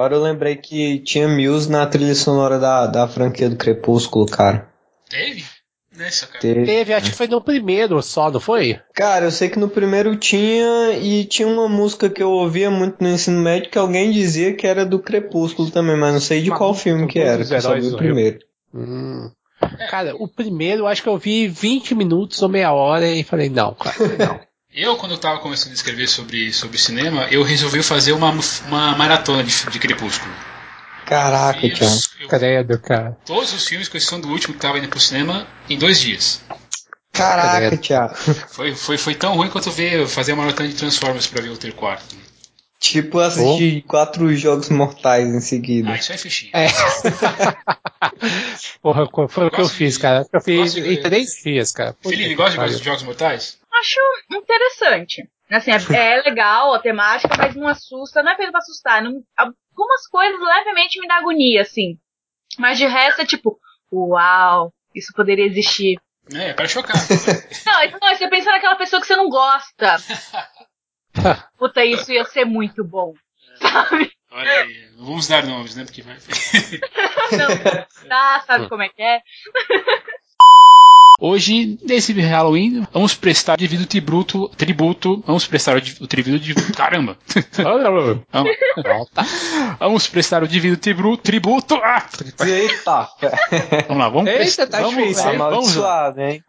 [SPEAKER 4] Agora eu lembrei que tinha Muse na trilha sonora da, da franquia do Crepúsculo, cara.
[SPEAKER 2] Teve? Nessa, cara.
[SPEAKER 4] Teve.
[SPEAKER 3] Teve, acho que foi no primeiro só, não foi?
[SPEAKER 4] Cara, eu sei que no primeiro tinha e tinha uma música que eu ouvia muito no ensino médio que alguém dizia que era do Crepúsculo também, mas não sei de
[SPEAKER 3] Uma
[SPEAKER 4] qual filme que era, que eu só vi o
[SPEAKER 3] do
[SPEAKER 4] primeiro.
[SPEAKER 3] Hum. Cara, o primeiro acho que eu vi 20 minutos ou meia hora e falei, não, cara, não.
[SPEAKER 2] Eu, quando eu tava começando a escrever sobre, sobre cinema, eu resolvi fazer uma, uma maratona de, de Crepúsculo.
[SPEAKER 4] Caraca,
[SPEAKER 2] eu-
[SPEAKER 3] Credo, cara.
[SPEAKER 2] todos os filmes, com exceção do último que tava indo pro cinema, em dois dias.
[SPEAKER 4] Caraca,
[SPEAKER 3] Credo.
[SPEAKER 4] Thiago.
[SPEAKER 2] Foi, foi, foi tão ruim quanto ver fazer uma maratona de Transformers pra ver o ter quarto.
[SPEAKER 4] Tipo assistir quatro jogos mortais em seguida.
[SPEAKER 2] Ah, isso é fichinho.
[SPEAKER 3] É. Porra, foi o que eu fiz,
[SPEAKER 2] de-
[SPEAKER 3] cara. Eu fiz
[SPEAKER 2] de-
[SPEAKER 3] em três dias, cara. Puta
[SPEAKER 2] Felipe, gosta de, Jogos Mortais?
[SPEAKER 5] Acho interessante. Assim, é, é legal a temática, mas não assusta. Não é feito pra assustar. Não, algumas coisas levemente me dá agonia, assim. Mas de resto é tipo, uau, isso poderia existir.
[SPEAKER 2] É, para chocar.
[SPEAKER 5] Não, então, não, você pensa naquela pessoa que você não gosta. Puta, isso ia ser muito bom. Sabe?
[SPEAKER 2] Olha aí, não vamos dar nomes, né? Porque vai.
[SPEAKER 5] Não, tá, sabe como é que é?
[SPEAKER 2] Hoje, nesse Halloween, vamos prestar devido tributo. Tributo. Vamos prestar o, tributo de. Caramba! Vamos,
[SPEAKER 3] Volta.
[SPEAKER 2] vamos prestar o devido tributo. tributo ah,
[SPEAKER 4] Eita!
[SPEAKER 2] vamos lá, vamos
[SPEAKER 3] Eita,
[SPEAKER 2] prestar.
[SPEAKER 3] tá
[SPEAKER 2] vamos,
[SPEAKER 3] difícil,
[SPEAKER 2] vamos,
[SPEAKER 3] hein?
[SPEAKER 2] vamos lá.
[SPEAKER 4] Amaldiçoado, hein?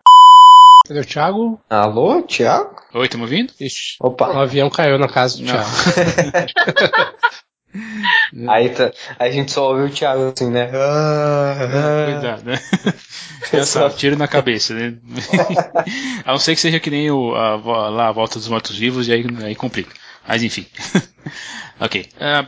[SPEAKER 3] Cadê o Thiago?
[SPEAKER 4] Alô, Thiago?
[SPEAKER 2] Oi, estamos ouvindo?
[SPEAKER 3] Ixi,
[SPEAKER 4] Opa.
[SPEAKER 3] o avião caiu na casa do
[SPEAKER 2] Não.
[SPEAKER 3] Thiago.
[SPEAKER 4] Aí tá, a gente só ouviu o Thiago assim, né? Ah, ah.
[SPEAKER 2] Cuidado, né? Já sabe, tiro na cabeça, né? a não ser que seja que nem o, a, lá a volta dos mortos-vivos e aí, aí complica. Mas enfim. ok. Ah,